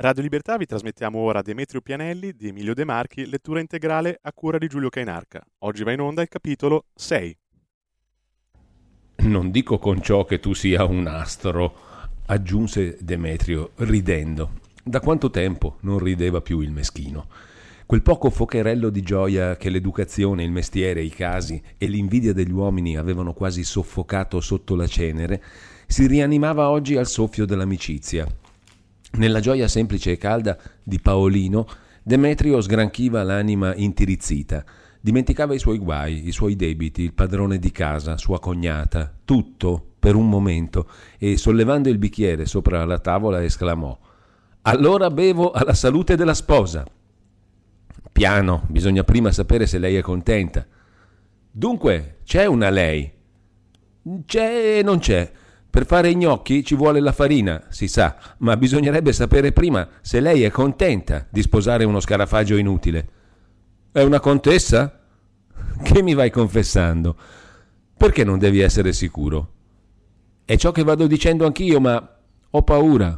Radio Libertà vi trasmettiamo ora Demetrio Pianelli di Emilio De Marchi, lettura integrale a cura di Giulio Cainarca. Oggi va in onda il capitolo 6. Non dico con ciò che tu sia un astro, aggiunse Demetrio ridendo. Da quanto tempo non rideva più il meschino? Quel poco focherello di gioia che l'educazione, il mestiere, i casi e l'invidia degli uomini avevano quasi soffocato sotto la cenere, si rianimava oggi al soffio dell'amicizia nella gioia semplice e calda di Paolino, Demetrio sgranchiva l'anima intirizzita, dimenticava i suoi guai, i suoi debiti, il padrone di casa, sua cognata, tutto per un momento, e sollevando il bicchiere sopra la tavola esclamò Allora bevo alla salute della sposa. Piano, bisogna prima sapere se lei è contenta. Dunque, c'è una lei? C'è e non c'è. Per fare i gnocchi ci vuole la farina, si sa, ma bisognerebbe sapere prima se lei è contenta di sposare uno scarafaggio inutile. È una contessa? Che mi vai confessando? Perché non devi essere sicuro? È ciò che vado dicendo anch'io, ma ho paura.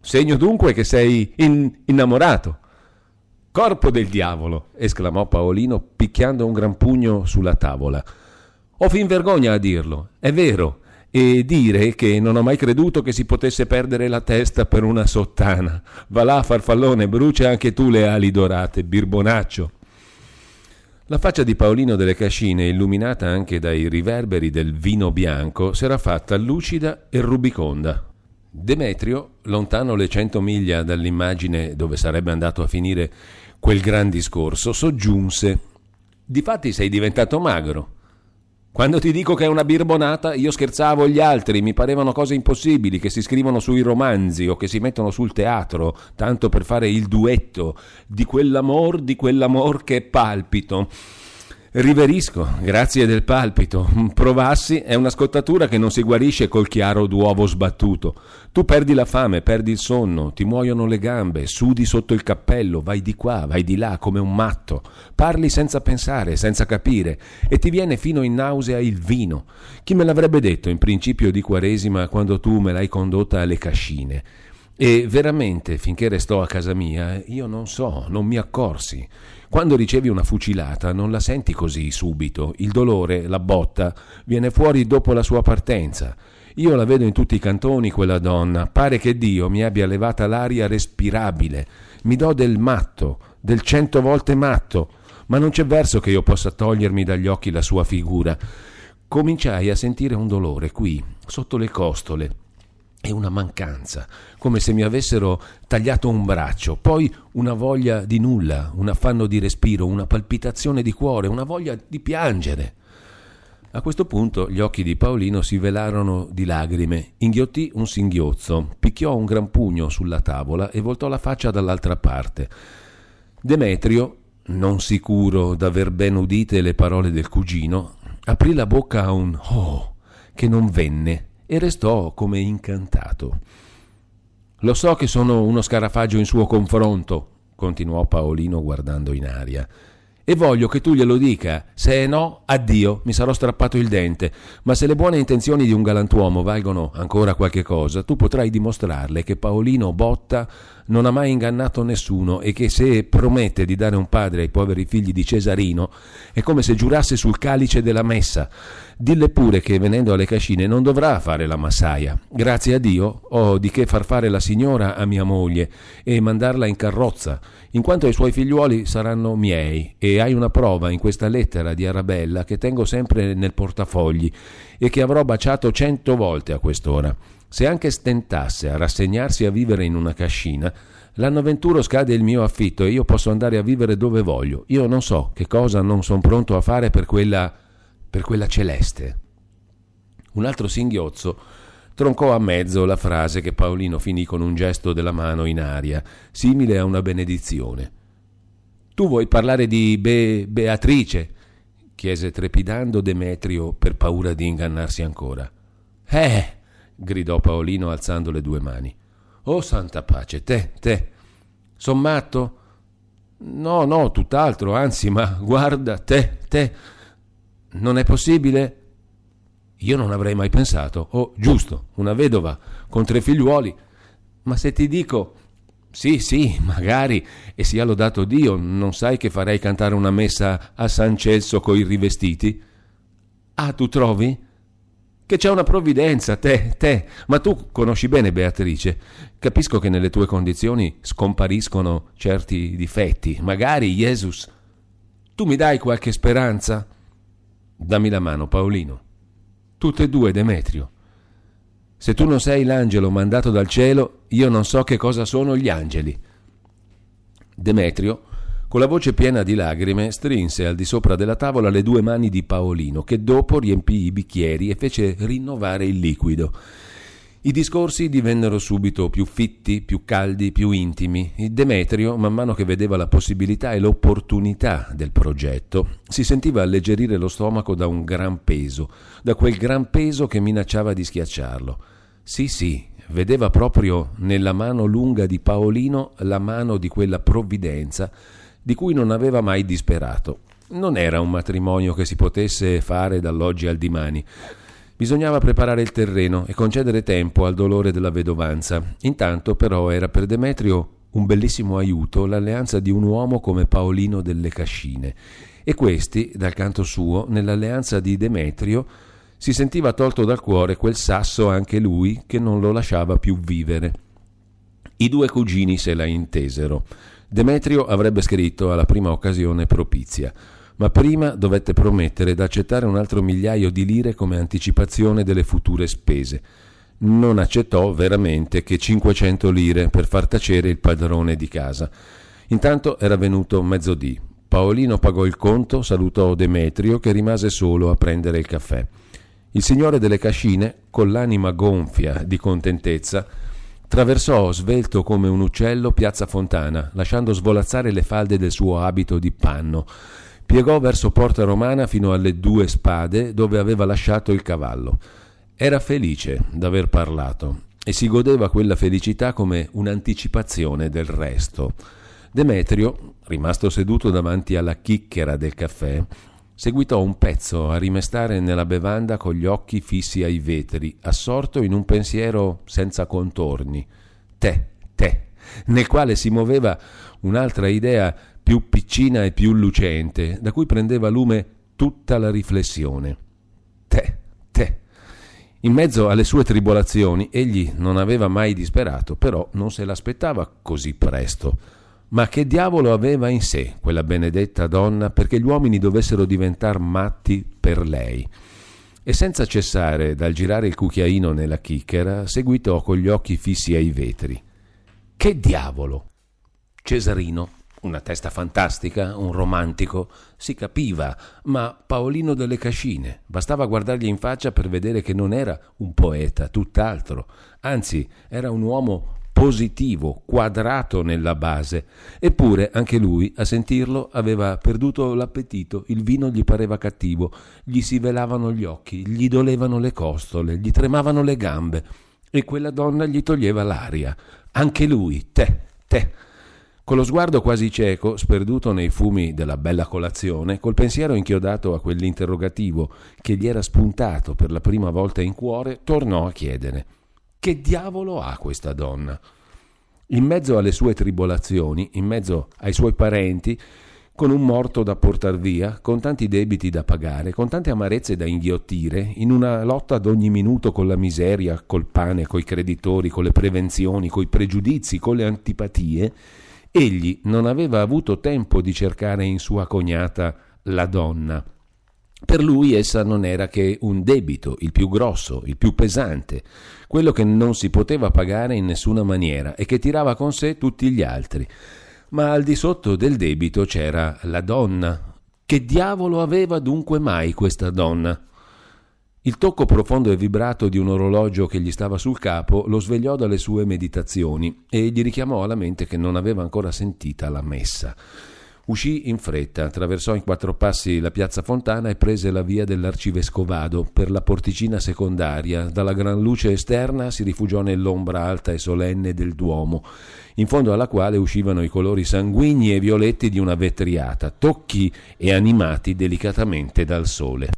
Segno dunque che sei in- innamorato. Corpo del diavolo! esclamò Paolino picchiando un gran pugno sulla tavola. Ho fin vergogna a dirlo, è vero e dire che non ho mai creduto che si potesse perdere la testa per una sottana. Va là, farfallone, brucia anche tu le ali dorate, birbonaccio. La faccia di Paolino delle Cascine, illuminata anche dai riverberi del vino bianco, s'era fatta lucida e rubiconda. Demetrio, lontano le cento miglia dall'immagine dove sarebbe andato a finire quel gran discorso, soggiunse: Difatti sei diventato magro. Quando ti dico che è una birbonata, io scherzavo gli altri, mi parevano cose impossibili che si scrivono sui romanzi o che si mettono sul teatro, tanto per fare il duetto di quell'amor, di quell'amor che palpito. Riverisco, grazie del palpito. Provassi è una scottatura che non si guarisce col chiaro d'uovo sbattuto. Tu perdi la fame, perdi il sonno, ti muoiono le gambe, sudi sotto il cappello, vai di qua, vai di là come un matto. Parli senza pensare, senza capire, e ti viene fino in nausea il vino. Chi me l'avrebbe detto in principio di Quaresima quando tu me l'hai condotta alle cascine? E veramente, finché restò a casa mia, io non so, non mi accorsi. Quando ricevi una fucilata non la senti così subito, il dolore, la botta, viene fuori dopo la sua partenza. Io la vedo in tutti i cantoni, quella donna, pare che Dio mi abbia levata l'aria respirabile, mi do del matto, del cento volte matto, ma non c'è verso che io possa togliermi dagli occhi la sua figura. Cominciai a sentire un dolore qui, sotto le costole, e una mancanza, come se mi avessero tagliato un braccio, poi una voglia di nulla, un affanno di respiro, una palpitazione di cuore, una voglia di piangere. A questo punto gli occhi di Paolino si velarono di lagrime, inghiottì un singhiozzo, picchiò un gran pugno sulla tavola e voltò la faccia dall'altra parte. Demetrio, non sicuro d'aver ben udite le parole del cugino, aprì la bocca a un oh che non venne e restò come incantato. Lo so che sono uno scarafaggio in suo confronto, continuò Paolino guardando in aria. E voglio che tu glielo dica. Se no, addio, mi sarò strappato il dente. Ma se le buone intenzioni di un galantuomo valgono ancora qualche cosa, tu potrai dimostrarle che Paolino Botta non ha mai ingannato nessuno e che se promette di dare un padre ai poveri figli di Cesarino è come se giurasse sul calice della messa. Dille pure che venendo alle cascine non dovrà fare la massaia. Grazie a Dio ho di che far fare la signora a mia moglie e mandarla in carrozza, in quanto i suoi figliuoli saranno miei e hai una prova in questa lettera di Arabella che tengo sempre nel portafogli e che avrò baciato cento volte a quest'ora. Se anche stentasse a rassegnarsi a vivere in una cascina, l'anno venturo scade il mio affitto e io posso andare a vivere dove voglio. Io non so che cosa non sono pronto a fare per quella, per quella celeste. Un altro singhiozzo troncò a mezzo la frase che Paolino finì con un gesto della mano in aria, simile a una benedizione. Tu vuoi parlare di Be- Beatrice? chiese trepidando Demetrio per paura di ingannarsi ancora. Eh, gridò Paolino alzando le due mani. Oh santa pace, te, te. Son matto? No, no, tutt'altro, anzi, ma guarda, te, te. Non è possibile? Io non avrei mai pensato. Oh, giusto, una vedova con tre figliuoli. Ma se ti dico... Sì, sì, magari, e sia lodato Dio, non sai che farei cantare una messa a San Celso coi rivestiti? Ah, tu trovi? Che c'è una provvidenza, te, te, ma tu conosci bene Beatrice. Capisco che nelle tue condizioni scompariscono certi difetti, magari, Jesus. Tu mi dai qualche speranza? Dammi la mano, Paolino. Tutte e due, Demetrio. Se tu non sei l'angelo mandato dal cielo, io non so che cosa sono gli angeli. Demetrio, con la voce piena di lagrime, strinse al di sopra della tavola le due mani di Paolino, che dopo riempì i bicchieri e fece rinnovare il liquido. I discorsi divennero subito più fitti, più caldi, più intimi. Demetrio, man mano che vedeva la possibilità e l'opportunità del progetto, si sentiva alleggerire lo stomaco da un gran peso, da quel gran peso che minacciava di schiacciarlo. Sì, sì, vedeva proprio nella mano lunga di Paolino la mano di quella provvidenza di cui non aveva mai disperato. Non era un matrimonio che si potesse fare dall'oggi al dimani. Bisognava preparare il terreno e concedere tempo al dolore della vedovanza. Intanto però era per Demetrio un bellissimo aiuto l'alleanza di un uomo come Paolino delle Cascine e questi, dal canto suo, nell'alleanza di Demetrio, si sentiva tolto dal cuore quel sasso anche lui che non lo lasciava più vivere. I due cugini se la intesero. Demetrio avrebbe scritto alla prima occasione propizia, ma prima dovette promettere d'accettare un altro migliaio di lire come anticipazione delle future spese. Non accettò veramente che 500 lire per far tacere il padrone di casa. Intanto era venuto mezzodì. Paolino pagò il conto, salutò Demetrio che rimase solo a prendere il caffè. Il signore delle cascine, con l'anima gonfia di contentezza, traversò svelto come un uccello piazza Fontana, lasciando svolazzare le falde del suo abito di panno. Piegò verso Porta Romana fino alle due spade dove aveva lasciato il cavallo. Era felice d'aver parlato e si godeva quella felicità come un'anticipazione del resto. Demetrio, rimasto seduto davanti alla chicchera del caffè, Seguitò un pezzo a rimestare nella bevanda con gli occhi fissi ai vetri, assorto in un pensiero senza contorni. Te, te, nel quale si muoveva un'altra idea più piccina e più lucente, da cui prendeva lume tutta la riflessione. Te, te. In mezzo alle sue tribolazioni egli non aveva mai disperato, però non se l'aspettava così presto. Ma che diavolo aveva in sé quella benedetta donna perché gli uomini dovessero diventare matti per lei? E senza cessare dal girare il cucchiaino nella chicchera, seguitò con gli occhi fissi ai vetri. Che diavolo! Cesarino, una testa fantastica, un romantico, si capiva, ma Paolino delle Cascine, bastava guardargli in faccia per vedere che non era un poeta, tutt'altro, anzi era un uomo positivo, quadrato nella base. Eppure anche lui, a sentirlo, aveva perduto l'appetito, il vino gli pareva cattivo, gli si velavano gli occhi, gli dolevano le costole, gli tremavano le gambe e quella donna gli toglieva l'aria. Anche lui, te, te. Con lo sguardo quasi cieco, sperduto nei fumi della bella colazione, col pensiero inchiodato a quell'interrogativo che gli era spuntato per la prima volta in cuore, tornò a chiedere che diavolo ha questa donna? In mezzo alle sue tribolazioni, in mezzo ai suoi parenti, con un morto da portar via, con tanti debiti da pagare, con tante amarezze da inghiottire, in una lotta ad ogni minuto con la miseria, col pane, coi creditori, con le prevenzioni, coi pregiudizi, con le antipatie, egli non aveva avuto tempo di cercare in sua cognata la donna per lui essa non era che un debito, il più grosso, il più pesante, quello che non si poteva pagare in nessuna maniera e che tirava con sé tutti gli altri. Ma al di sotto del debito c'era la donna. Che diavolo aveva dunque mai questa donna? Il tocco profondo e vibrato di un orologio che gli stava sul capo lo svegliò dalle sue meditazioni e gli richiamò alla mente che non aveva ancora sentita la messa. Uscì in fretta, attraversò in quattro passi la piazza Fontana e prese la via dell'Arcivescovado per la porticina secondaria. Dalla gran luce esterna si rifugiò nell'ombra alta e solenne del Duomo, in fondo alla quale uscivano i colori sanguigni e violetti di una vetriata, tocchi e animati delicatamente dal sole.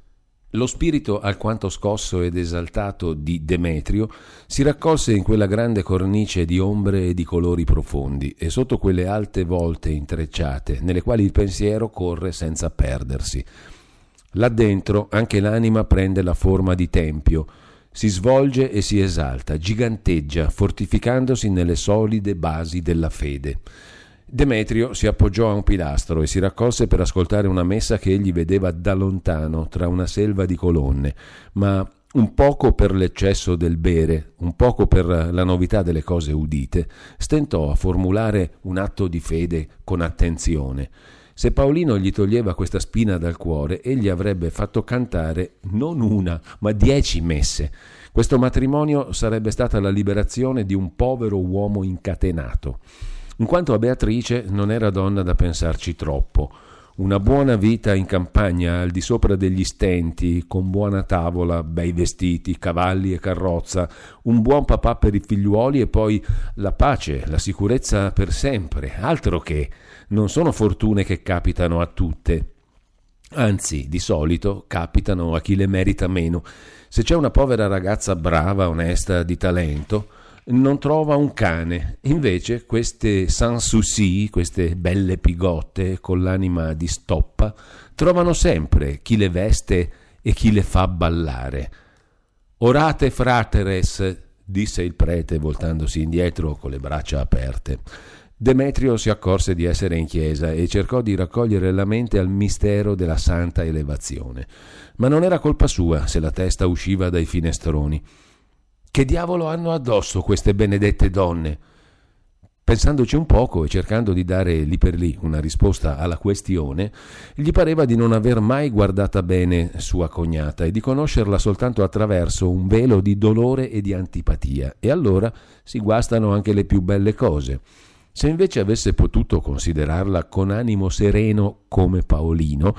Lo spirito alquanto scosso ed esaltato di Demetrio si raccolse in quella grande cornice di ombre e di colori profondi e sotto quelle alte volte intrecciate nelle quali il pensiero corre senza perdersi. Là dentro anche l'anima prende la forma di tempio, si svolge e si esalta, giganteggia, fortificandosi nelle solide basi della fede. Demetrio si appoggiò a un pilastro e si raccolse per ascoltare una messa che egli vedeva da lontano tra una selva di colonne, ma un poco per l'eccesso del bere, un poco per la novità delle cose udite, stentò a formulare un atto di fede con attenzione. Se Paolino gli toglieva questa spina dal cuore, egli avrebbe fatto cantare non una, ma dieci messe. Questo matrimonio sarebbe stata la liberazione di un povero uomo incatenato. In quanto a Beatrice non era donna da pensarci troppo. Una buona vita in campagna, al di sopra degli stenti, con buona tavola, bei vestiti, cavalli e carrozza, un buon papà per i figliuoli e poi la pace, la sicurezza per sempre. Altro che non sono fortune che capitano a tutte. Anzi, di solito capitano a chi le merita meno. Se c'è una povera ragazza brava, onesta, di talento, non trova un cane. Invece queste sans souci, queste belle pigotte con l'anima di stoppa, trovano sempre chi le veste e chi le fa ballare. Orate frateres, disse il prete voltandosi indietro con le braccia aperte. Demetrio si accorse di essere in chiesa e cercò di raccogliere la mente al mistero della santa elevazione. Ma non era colpa sua se la testa usciva dai finestroni. Che diavolo hanno addosso queste benedette donne? Pensandoci un poco e cercando di dare lì per lì una risposta alla questione, gli pareva di non aver mai guardata bene sua cognata e di conoscerla soltanto attraverso un velo di dolore e di antipatia, e allora si guastano anche le più belle cose. Se invece avesse potuto considerarla con animo sereno come Paolino,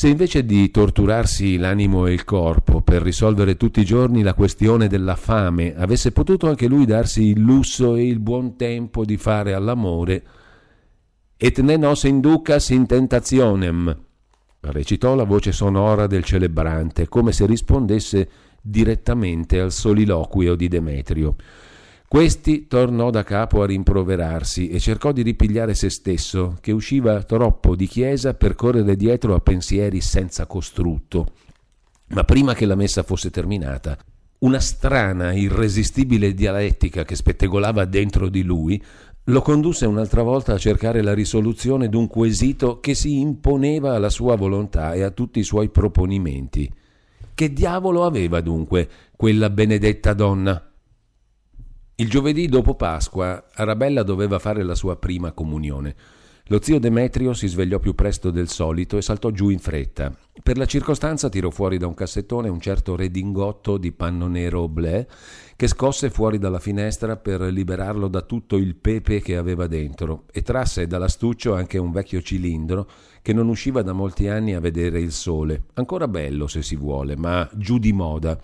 se invece di torturarsi l'animo e il corpo per risolvere tutti i giorni la questione della fame, avesse potuto anche lui darsi il lusso e il buon tempo di fare all'amore, et ne nos inducas in tentationem, recitò la voce sonora del celebrante, come se rispondesse direttamente al soliloquio di Demetrio. Questi tornò da capo a rimproverarsi e cercò di ripigliare se stesso, che usciva troppo di chiesa per correre dietro a pensieri senza costrutto. Ma prima che la messa fosse terminata, una strana, irresistibile dialettica che spettegolava dentro di lui lo condusse un'altra volta a cercare la risoluzione d'un quesito che si imponeva alla sua volontà e a tutti i suoi proponimenti. Che diavolo aveva dunque quella benedetta donna? Il giovedì dopo Pasqua Arabella doveva fare la sua prima comunione. Lo zio Demetrio si svegliò più presto del solito e saltò giù in fretta. Per la circostanza tirò fuori da un cassettone un certo redingotto di panno nero blé che scosse fuori dalla finestra per liberarlo da tutto il pepe che aveva dentro e trasse dall'astuccio anche un vecchio cilindro che non usciva da molti anni a vedere il sole, ancora bello se si vuole, ma giù di moda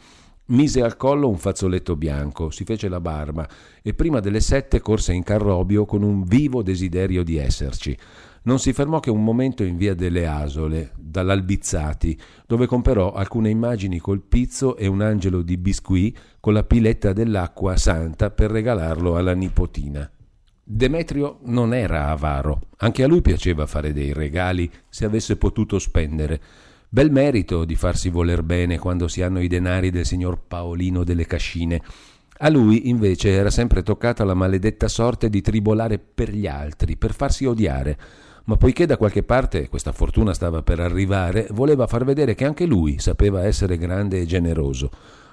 Mise al collo un fazzoletto bianco, si fece la barba e prima delle sette corse in carrobio con un vivo desiderio di esserci. Non si fermò che un momento in via delle Asole, dall'Albizzati, dove comperò alcune immagini col pizzo e un angelo di biscuit con la piletta dell'acqua santa per regalarlo alla nipotina. Demetrio non era avaro, anche a lui piaceva fare dei regali se avesse potuto spendere Bel merito di farsi voler bene quando si hanno i denari del signor Paolino delle Cascine. A lui invece era sempre toccata la maledetta sorte di tribolare per gli altri, per farsi odiare. Ma poiché da qualche parte questa fortuna stava per arrivare, voleva far vedere che anche lui sapeva essere grande e generoso.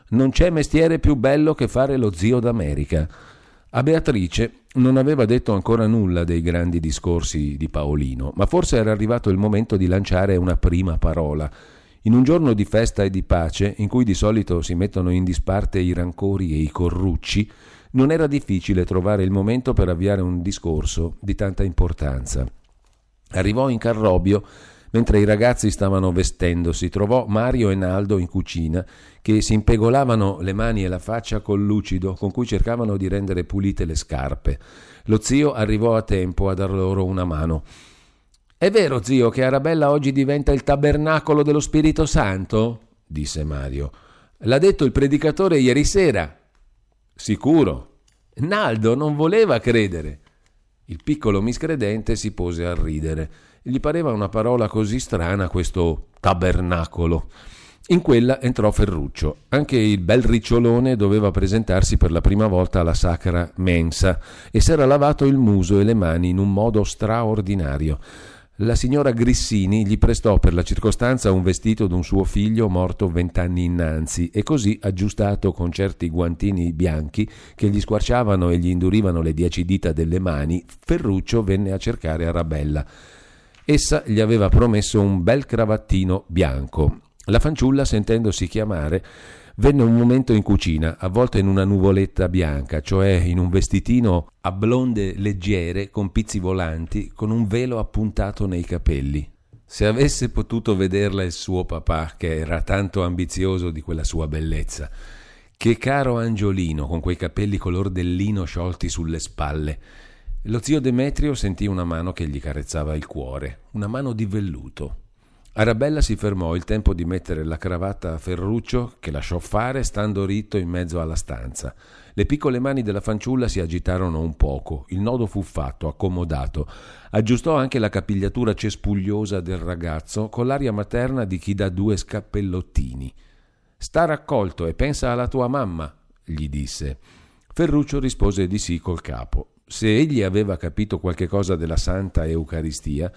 Non c'è mestiere più bello che fare lo zio d'America. A Beatrice non aveva detto ancora nulla dei grandi discorsi di Paolino, ma forse era arrivato il momento di lanciare una prima parola. In un giorno di festa e di pace, in cui di solito si mettono in disparte i rancori e i corrucci, non era difficile trovare il momento per avviare un discorso di tanta importanza. Arrivò in Carrobio Mentre i ragazzi stavano vestendosi, trovò Mario e Naldo in cucina che si impegolavano le mani e la faccia col lucido con cui cercavano di rendere pulite le scarpe. Lo zio arrivò a tempo a dar loro una mano. È vero, zio, che Arabella oggi diventa il tabernacolo dello Spirito Santo? disse Mario. L'ha detto il predicatore ieri sera. Sicuro. Naldo non voleva credere. Il piccolo miscredente si pose a ridere. Gli pareva una parola così strana questo tabernacolo. In quella entrò Ferruccio. Anche il bel ricciolone doveva presentarsi per la prima volta alla sacra mensa e s'era lavato il muso e le mani in un modo straordinario. La signora Grissini gli prestò per la circostanza un vestito d'un suo figlio morto vent'anni innanzi e così, aggiustato con certi guantini bianchi che gli squarciavano e gli indurivano le dieci dita delle mani, Ferruccio venne a cercare Arabella. Essa gli aveva promesso un bel cravattino bianco la fanciulla, sentendosi chiamare, venne un momento in cucina, avvolta in una nuvoletta bianca, cioè in un vestitino a blonde leggere con pizzi volanti, con un velo appuntato nei capelli. Se avesse potuto vederla il suo papà, che era tanto ambizioso di quella sua bellezza. Che caro angiolino, con quei capelli color del lino sciolti sulle spalle. Lo zio Demetrio sentì una mano che gli carezzava il cuore, una mano di velluto. Arabella si fermò il tempo di mettere la cravatta a Ferruccio, che lasciò fare stando ritto in mezzo alla stanza. Le piccole mani della fanciulla si agitarono un poco, il nodo fu fatto, accomodato. Aggiustò anche la capigliatura cespugliosa del ragazzo con l'aria materna di chi dà due scappellottini. Sta raccolto e pensa alla tua mamma, gli disse. Ferruccio rispose di sì col capo. Se egli aveva capito qualche cosa della Santa Eucaristia,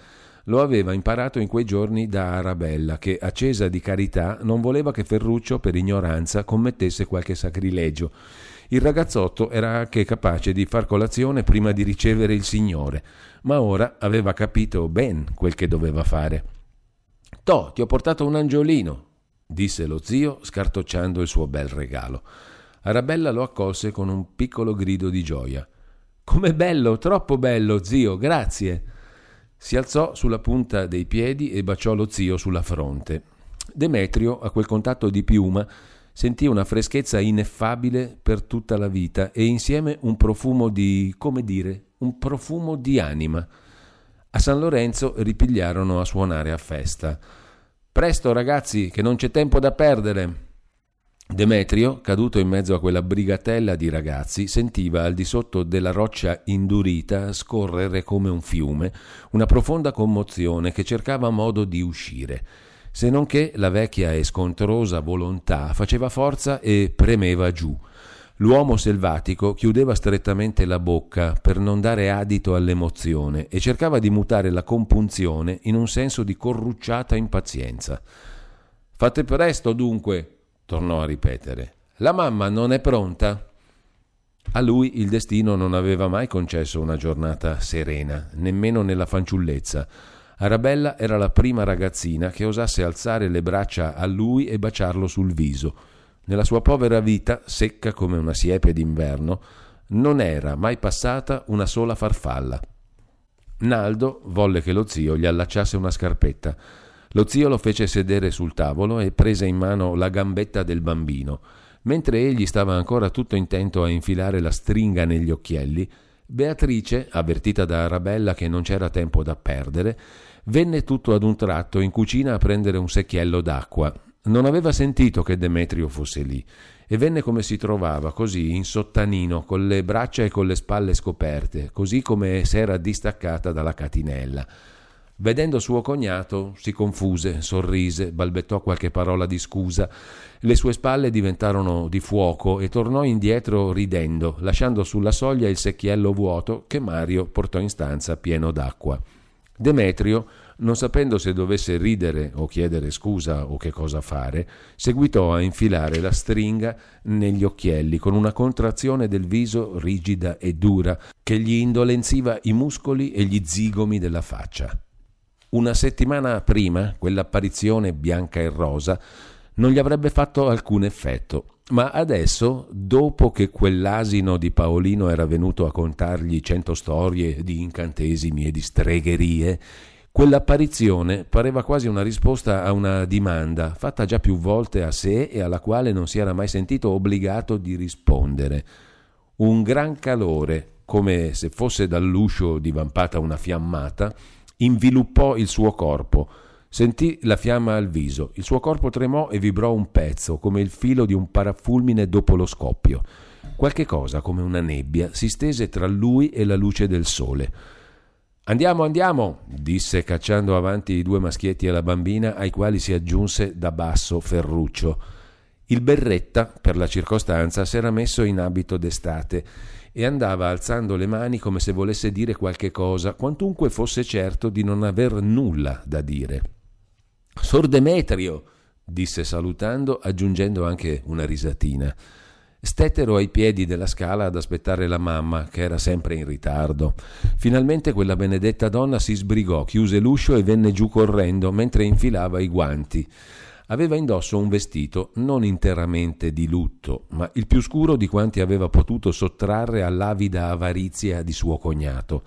lo aveva imparato in quei giorni da Arabella, che, accesa di carità, non voleva che Ferruccio, per ignoranza, commettesse qualche sacrilegio. Il ragazzotto era anche capace di far colazione prima di ricevere il Signore, ma ora aveva capito ben quel che doveva fare. Toh, ti ho portato un angiolino, disse lo zio, scartocciando il suo bel regalo. Arabella lo accolse con un piccolo grido di gioia. Com'è bello, troppo bello, zio, grazie. Si alzò sulla punta dei piedi e baciò lo zio sulla fronte. Demetrio, a quel contatto di piuma, sentì una freschezza ineffabile per tutta la vita e insieme un profumo di, come dire, un profumo di anima. A San Lorenzo ripigliarono a suonare a festa. Presto ragazzi, che non c'è tempo da perdere. Demetrio, caduto in mezzo a quella brigatella di ragazzi, sentiva al di sotto della roccia indurita scorrere come un fiume una profonda commozione che cercava modo di uscire, se non che la vecchia e scontrosa volontà faceva forza e premeva giù. L'uomo selvatico chiudeva strettamente la bocca per non dare adito all'emozione e cercava di mutare la compunzione in un senso di corrucciata impazienza. Fate presto dunque, tornò a ripetere. La mamma non è pronta? A lui il destino non aveva mai concesso una giornata serena, nemmeno nella fanciullezza. Arabella era la prima ragazzina che osasse alzare le braccia a lui e baciarlo sul viso. Nella sua povera vita, secca come una siepe d'inverno, non era mai passata una sola farfalla. Naldo volle che lo zio gli allacciasse una scarpetta. Lo zio lo fece sedere sul tavolo e prese in mano la gambetta del bambino. Mentre egli stava ancora tutto intento a infilare la stringa negli occhielli, Beatrice, avvertita da Arabella che non c'era tempo da perdere, venne tutto ad un tratto in cucina a prendere un secchiello d'acqua. Non aveva sentito che Demetrio fosse lì e venne come si trovava, così in sottanino, con le braccia e con le spalle scoperte, così come s'era distaccata dalla catinella. Vedendo suo cognato, si confuse, sorrise, balbettò qualche parola di scusa. Le sue spalle diventarono di fuoco e tornò indietro ridendo, lasciando sulla soglia il secchiello vuoto che Mario portò in stanza pieno d'acqua. Demetrio, non sapendo se dovesse ridere o chiedere scusa o che cosa fare, seguitò a infilare la stringa negli occhielli con una contrazione del viso rigida e dura che gli indolenziva i muscoli e gli zigomi della faccia. Una settimana prima, quell'apparizione bianca e rosa non gli avrebbe fatto alcun effetto, ma adesso, dopo che quell'asino di Paolino era venuto a contargli cento storie di incantesimi e di stregherie, quell'apparizione pareva quasi una risposta a una dimanda fatta già più volte a sé e alla quale non si era mai sentito obbligato di rispondere. Un gran calore, come se fosse dall'uscio divampata una fiammata, inviluppò il suo corpo, Sentì la fiamma al viso, il suo corpo tremò e vibrò un pezzo, come il filo di un parafulmine dopo lo scoppio. Qualche cosa, come una nebbia, si stese tra lui e la luce del sole. Andiamo, andiamo, disse cacciando avanti i due maschietti e la bambina, ai quali si aggiunse da basso Ferruccio. Il berretta, per la circostanza, s'era messo in abito d'estate e andava alzando le mani come se volesse dire qualche cosa, quantunque fosse certo di non aver nulla da dire. Sor Demetrio, disse salutando, aggiungendo anche una risatina. Stettero ai piedi della scala ad aspettare la mamma, che era sempre in ritardo. Finalmente quella benedetta donna si sbrigò, chiuse l'uscio e venne giù correndo mentre infilava i guanti. Aveva indosso un vestito non interamente di lutto, ma il più scuro di quanti aveva potuto sottrarre all'avida avarizia di suo cognato.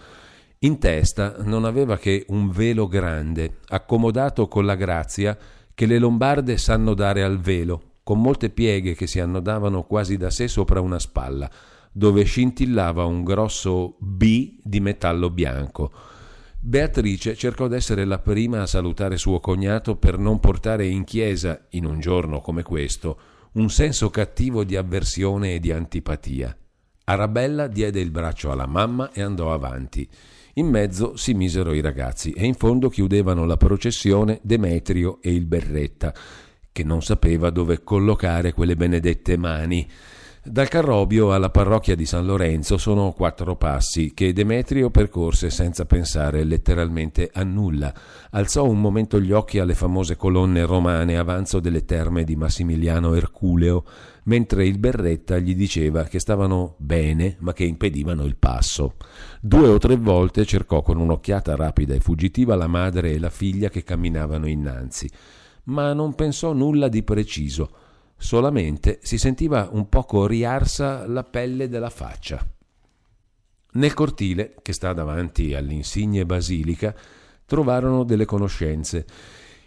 In testa non aveva che un velo grande, accomodato con la grazia che le lombarde sanno dare al velo, con molte pieghe che si annodavano quasi da sé sopra una spalla, dove scintillava un grosso B di metallo bianco. Beatrice cercò d'essere la prima a salutare suo cognato per non portare in chiesa, in un giorno come questo, un senso cattivo di avversione e di antipatia. Arabella diede il braccio alla mamma e andò avanti. In mezzo si misero i ragazzi e in fondo chiudevano la processione Demetrio e il Berretta, che non sapeva dove collocare quelle benedette mani. Dal Carrobio alla parrocchia di San Lorenzo sono quattro passi che Demetrio percorse senza pensare letteralmente a nulla. Alzò un momento gli occhi alle famose colonne romane avanzo delle terme di Massimiliano Erculeo, mentre il Berretta gli diceva che stavano bene ma che impedivano il passo. Due o tre volte cercò con un'occhiata rapida e fuggitiva la madre e la figlia che camminavano innanzi ma non pensò nulla di preciso, solamente si sentiva un poco riarsa la pelle della faccia. Nel cortile, che sta davanti all'insigne basilica, trovarono delle conoscenze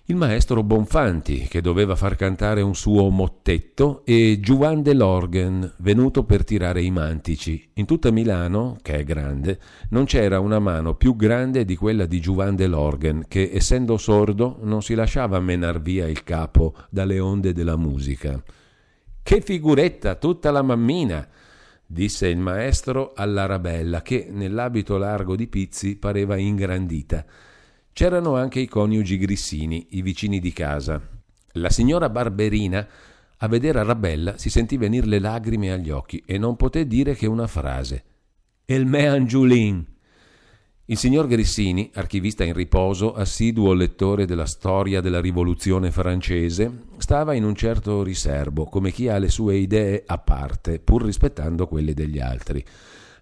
il maestro Bonfanti, che doveva far cantare un suo mottetto, e Giuvan de Lorgen, venuto per tirare i mantici. In tutta Milano, che è grande, non c'era una mano più grande di quella di Giuvan de Lorgen, che, essendo sordo, non si lasciava menar via il capo dalle onde della musica. Che figuretta, tutta la mammina! disse il maestro all'Arabella, che, nell'abito largo di Pizzi, pareva ingrandita. C'erano anche i coniugi Grissini, i vicini di casa. La signora Barberina, a vedere Arabella, si sentì venire le lagrime agli occhi e non poté dire che una frase. El me Angiulin. Il signor Grissini, archivista in riposo, assiduo lettore della storia della rivoluzione francese, stava in un certo riserbo, come chi ha le sue idee a parte, pur rispettando quelle degli altri.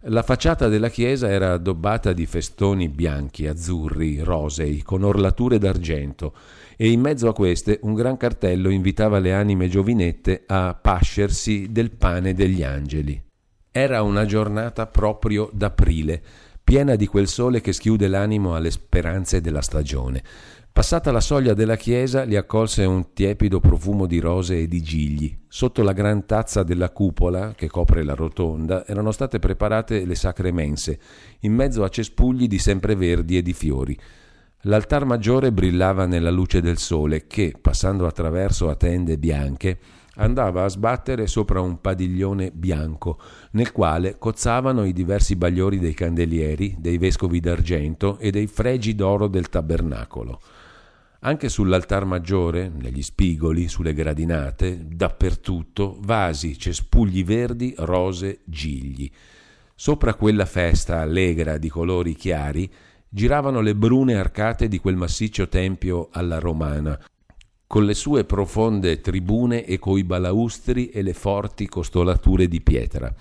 La facciata della chiesa era addobbata di festoni bianchi, azzurri, rosei, con orlature d'argento, e in mezzo a queste un gran cartello invitava le anime giovinette a pascersi del pane degli angeli. Era una giornata proprio d'aprile, piena di quel sole che schiude l'animo alle speranze della stagione. Passata la soglia della chiesa li accolse un tiepido profumo di rose e di gigli. Sotto la gran tazza della cupola, che copre la rotonda, erano state preparate le sacre mense, in mezzo a cespugli di sempreverdi e di fiori. L'altar maggiore brillava nella luce del sole che, passando attraverso a tende bianche, andava a sbattere sopra un padiglione bianco, nel quale cozzavano i diversi bagliori dei candelieri, dei vescovi d'argento e dei fregi d'oro del tabernacolo. Anche sull'altar maggiore, negli spigoli, sulle gradinate, dappertutto, vasi, cespugli verdi, rose, gigli. Sopra quella festa allegra di colori chiari giravano le brune arcate di quel massiccio tempio alla romana, con le sue profonde tribune e coi balaustri e le forti costolature di pietra.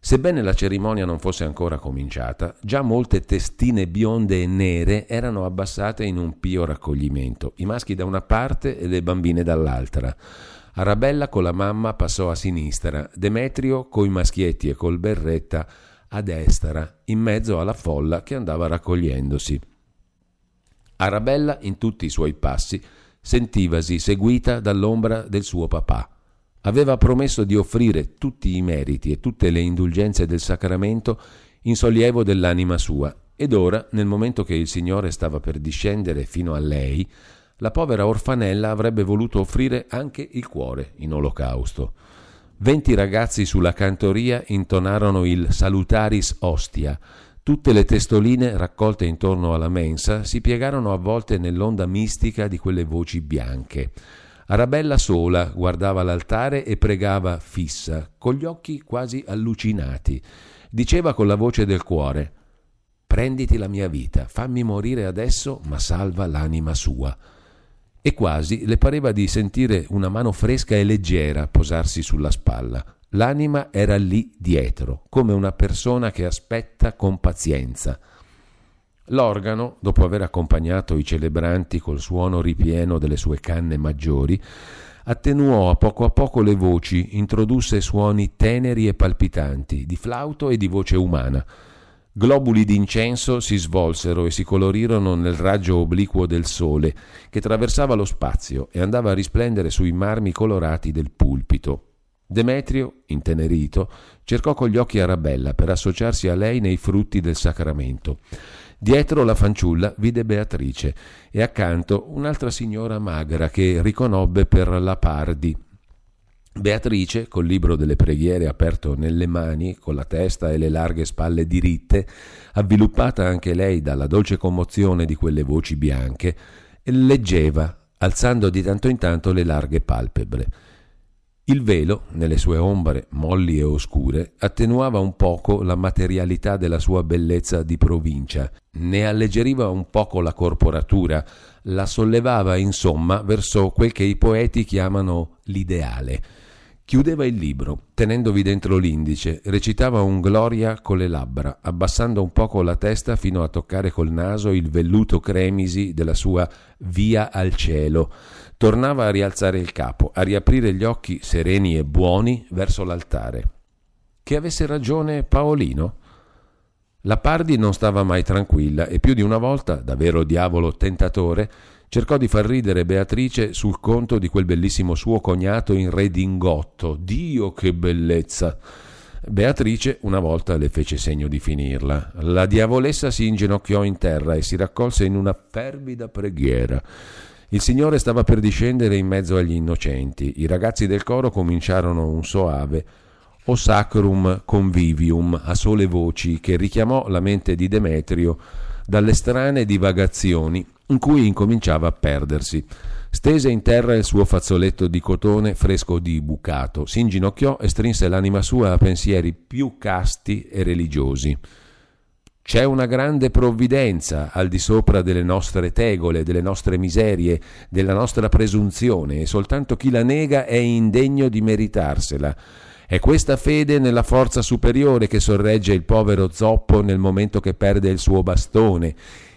Sebbene la cerimonia non fosse ancora cominciata, già molte testine bionde e nere erano abbassate in un pio raccoglimento, i maschi da una parte e le bambine dall'altra. Arabella con la mamma passò a sinistra, Demetrio coi maschietti e col berretta a destra, in mezzo alla folla che andava raccogliendosi. Arabella, in tutti i suoi passi, sentivasi seguita dall'ombra del suo papà. Aveva promesso di offrire tutti i meriti e tutte le indulgenze del sacramento in sollievo dell'anima sua, ed ora, nel momento che il Signore stava per discendere fino a lei, la povera orfanella avrebbe voluto offrire anche il cuore in olocausto. Venti ragazzi sulla cantoria intonarono il Salutaris Ostia. Tutte le testoline raccolte intorno alla mensa si piegarono avvolte nell'onda mistica di quelle voci bianche. Arabella sola guardava l'altare e pregava fissa, con gli occhi quasi allucinati. Diceva con la voce del cuore: Prenditi la mia vita, fammi morire adesso, ma salva l'anima sua e quasi le pareva di sentire una mano fresca e leggera posarsi sulla spalla. L'anima era lì dietro, come una persona che aspetta con pazienza. L'organo, dopo aver accompagnato i celebranti col suono ripieno delle sue canne maggiori, attenuò a poco a poco le voci, introdusse suoni teneri e palpitanti, di flauto e di voce umana. Globuli d'incenso si svolsero e si colorirono nel raggio obliquo del sole, che traversava lo spazio e andava a risplendere sui marmi colorati del pulpito. Demetrio, intenerito, cercò con gli occhi Arabella per associarsi a lei nei frutti del sacramento. Dietro la fanciulla vide Beatrice e accanto un'altra signora magra che riconobbe per la Pardi, Beatrice, col libro delle preghiere aperto nelle mani, con la testa e le larghe spalle diritte, avviluppata anche lei dalla dolce commozione di quelle voci bianche, leggeva, alzando di tanto in tanto le larghe palpebre. Il velo, nelle sue ombre molli e oscure, attenuava un poco la materialità della sua bellezza di provincia, ne alleggeriva un poco la corporatura, la sollevava insomma verso quel che i poeti chiamano l'ideale Chiudeva il libro, tenendovi dentro l'indice, recitava un gloria con le labbra, abbassando un poco la testa fino a toccare col naso il velluto cremisi della sua via al cielo. Tornava a rialzare il capo, a riaprire gli occhi sereni e buoni verso l'altare. Che avesse ragione Paolino? La Pardi non stava mai tranquilla e più di una volta, da vero diavolo tentatore, cercò di far ridere Beatrice sul conto di quel bellissimo suo cognato in redingotto. Dio che bellezza! Beatrice una volta le fece segno di finirla. La diavolessa si inginocchiò in terra e si raccolse in una fervida preghiera. Il Signore stava per discendere in mezzo agli innocenti. I ragazzi del coro cominciarono un soave o sacrum convivium a sole voci che richiamò la mente di Demetrio dalle strane divagazioni in cui incominciava a perdersi. Stese in terra il suo fazzoletto di cotone fresco di bucato, si inginocchiò e strinse l'anima sua a pensieri più casti e religiosi. C'è una grande provvidenza al di sopra delle nostre tegole, delle nostre miserie, della nostra presunzione, e soltanto chi la nega è indegno di meritarsela. È questa fede nella forza superiore che sorregge il povero zoppo nel momento che perde il suo bastone,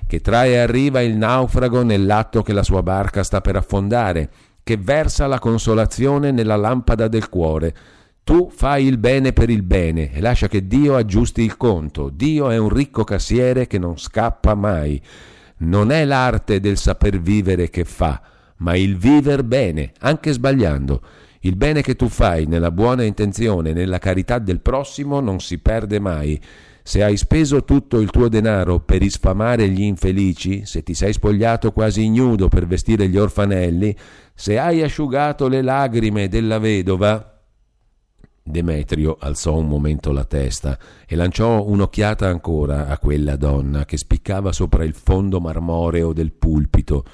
che trae a riva il naufrago nell'atto che la sua barca sta per affondare, che versa la consolazione nella lampada del cuore. Tu fai il bene per il bene e lascia che Dio aggiusti il conto. Dio è un ricco cassiere che non scappa mai. Non è l'arte del saper vivere che fa, ma il viver bene, anche sbagliando. Il bene che tu fai nella buona intenzione, nella carità del prossimo, non si perde mai. Se hai speso tutto il tuo denaro per isfamare gli infelici, se ti sei spogliato quasi ignudo per vestire gli orfanelli, se hai asciugato le lagrime della vedova, Demetrio alzò un momento la testa e lanciò un'occhiata ancora a quella donna che spiccava sopra il fondo marmoreo del pulpito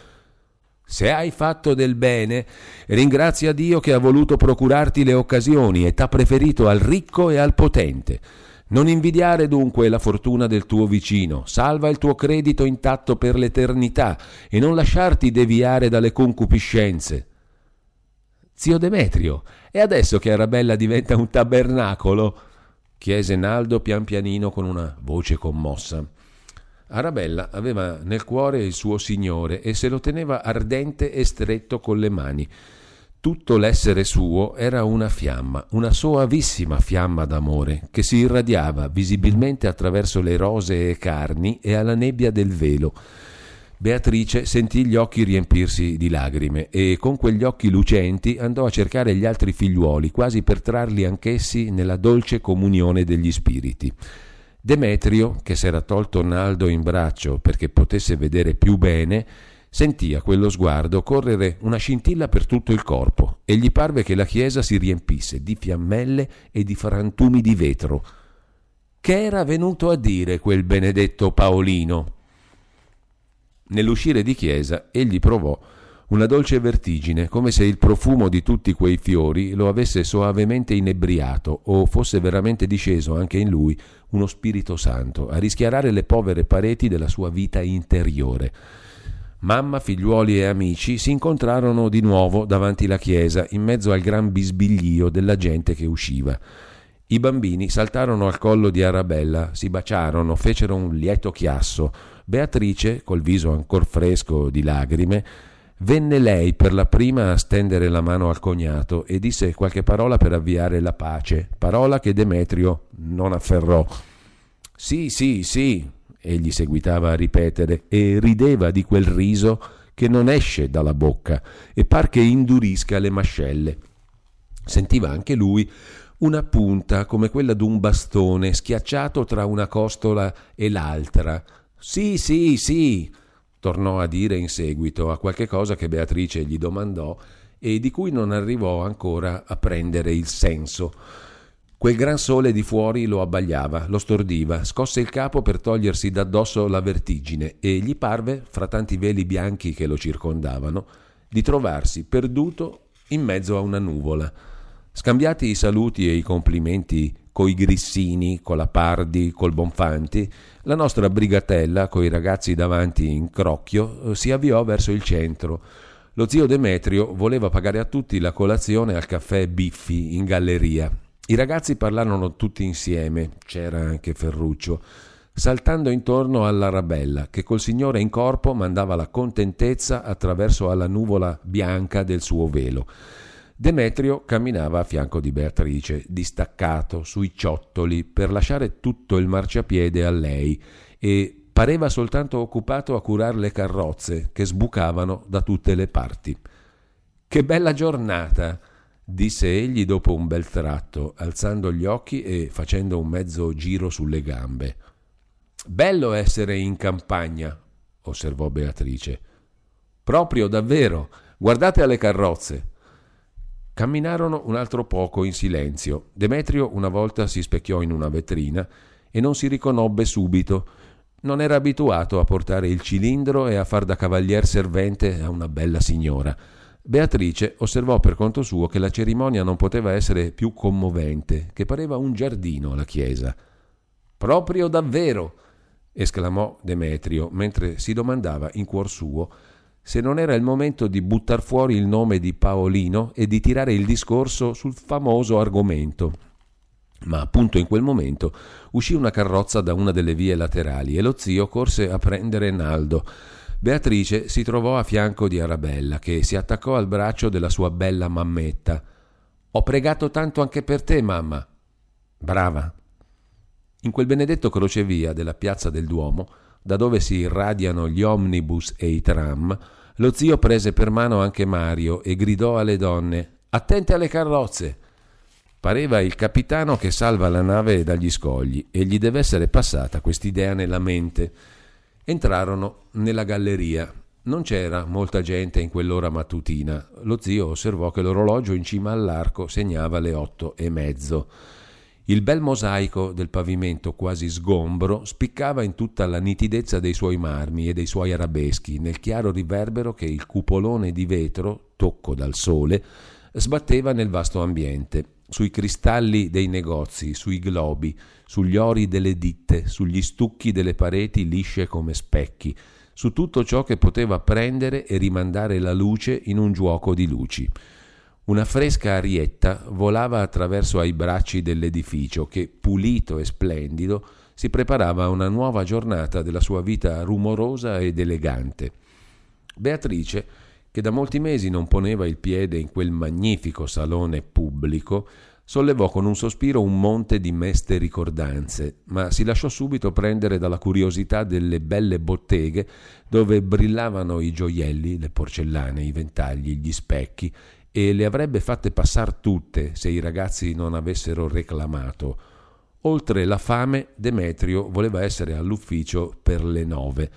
se hai fatto del bene, ringrazia Dio che ha voluto procurarti le occasioni e t'ha preferito al ricco e al potente. Non invidiare dunque la fortuna del tuo vicino, salva il tuo credito intatto per l'eternità e non lasciarti deviare dalle concupiscenze. Zio Demetrio, e adesso che Arabella diventa un tabernacolo? chiese Naldo pian pianino con una voce commossa. Arabella aveva nel cuore il suo Signore e se lo teneva ardente e stretto con le mani. Tutto l'essere suo era una fiamma, una soavissima fiamma d'amore, che si irradiava visibilmente attraverso le rosee carni e alla nebbia del velo. Beatrice sentì gli occhi riempirsi di lagrime e con quegli occhi lucenti andò a cercare gli altri figliuoli, quasi per trarli anch'essi nella dolce comunione degli spiriti. Demetrio, che s'era tolto Naldo in braccio perché potesse vedere più bene, Sentì a quello sguardo correre una scintilla per tutto il corpo e gli parve che la chiesa si riempisse di fiammelle e di frantumi di vetro. Che era venuto a dire quel benedetto Paolino? Nell'uscire di chiesa egli provò una dolce vertigine, come se il profumo di tutti quei fiori lo avesse soavemente inebriato o fosse veramente disceso anche in lui uno Spirito Santo a rischiarare le povere pareti della sua vita interiore. Mamma, figliuoli e amici si incontrarono di nuovo davanti la chiesa, in mezzo al gran bisbiglio della gente che usciva. I bambini saltarono al collo di Arabella, si baciarono, fecero un lieto chiasso. Beatrice, col viso ancor fresco di lagrime, Venne lei per la prima a stendere la mano al cognato e disse qualche parola per avviare la pace, parola che Demetrio non afferrò. Sì, sì, sì, egli seguitava a ripetere e rideva di quel riso che non esce dalla bocca e par che indurisca le mascelle. Sentiva anche lui una punta come quella d'un bastone schiacciato tra una costola e l'altra. Sì, sì, sì, tornò a dire in seguito a qualche cosa che Beatrice gli domandò e di cui non arrivò ancora a prendere il senso. Quel gran sole di fuori lo abbagliava, lo stordiva, scosse il capo per togliersi d'addosso la vertigine e gli parve, fra tanti veli bianchi che lo circondavano, di trovarsi perduto in mezzo a una nuvola. Scambiati i saluti e i complimenti coi Grissini, con la Pardi, col Bonfanti, la nostra brigatella, coi ragazzi davanti in crocchio, si avviò verso il centro. Lo zio Demetrio voleva pagare a tutti la colazione al caffè Biffi in galleria. I ragazzi parlarono tutti insieme, c'era anche Ferruccio, saltando intorno all'Arabella, che col Signore in corpo mandava la contentezza attraverso alla nuvola bianca del suo velo. Demetrio camminava a fianco di Beatrice, distaccato, sui ciottoli, per lasciare tutto il marciapiede a lei e pareva soltanto occupato a curar le carrozze che sbucavano da tutte le parti. Che bella giornata! disse egli dopo un bel tratto, alzando gli occhi e facendo un mezzo giro sulle gambe. Bello essere in campagna, osservò Beatrice. Proprio davvero. Guardate alle carrozze. Camminarono un altro poco in silenzio. Demetrio una volta si specchiò in una vetrina e non si riconobbe subito. Non era abituato a portare il cilindro e a far da cavalier servente a una bella signora. Beatrice osservò per conto suo che la cerimonia non poteva essere più commovente, che pareva un giardino la chiesa. Proprio davvero! esclamò Demetrio, mentre si domandava in cuor suo se non era il momento di buttar fuori il nome di Paolino e di tirare il discorso sul famoso argomento. Ma appunto in quel momento uscì una carrozza da una delle vie laterali e lo zio corse a prendere Naldo. Beatrice si trovò a fianco di Arabella, che si attaccò al braccio della sua bella mammetta. Ho pregato tanto anche per te, mamma. Brava. In quel benedetto crocevia della piazza del Duomo, da dove si irradiano gli omnibus e i tram, lo zio prese per mano anche Mario e gridò alle donne Attente alle carrozze. Pareva il capitano che salva la nave dagli scogli e gli deve essere passata quest'idea nella mente. Entrarono nella galleria. Non c'era molta gente in quell'ora mattutina. Lo zio osservò che l'orologio in cima all'arco segnava le otto e mezzo. Il bel mosaico del pavimento quasi sgombro spiccava in tutta la nitidezza dei suoi marmi e dei suoi arabeschi, nel chiaro riverbero che il cupolone di vetro, tocco dal sole, sbatteva nel vasto ambiente, sui cristalli dei negozi, sui globi, sugli ori delle ditte, sugli stucchi delle pareti lisce come specchi, su tutto ciò che poteva prendere e rimandare la luce in un giuoco di luci. Una fresca arietta volava attraverso ai bracci dell'edificio che, pulito e splendido, si preparava a una nuova giornata della sua vita rumorosa ed elegante. Beatrice, che da molti mesi non poneva il piede in quel magnifico salone pubblico, sollevò con un sospiro un monte di meste ricordanze, ma si lasciò subito prendere dalla curiosità delle belle botteghe dove brillavano i gioielli, le porcellane, i ventagli, gli specchi e le avrebbe fatte passar tutte se i ragazzi non avessero reclamato. Oltre la fame, Demetrio voleva essere all'ufficio per le nove.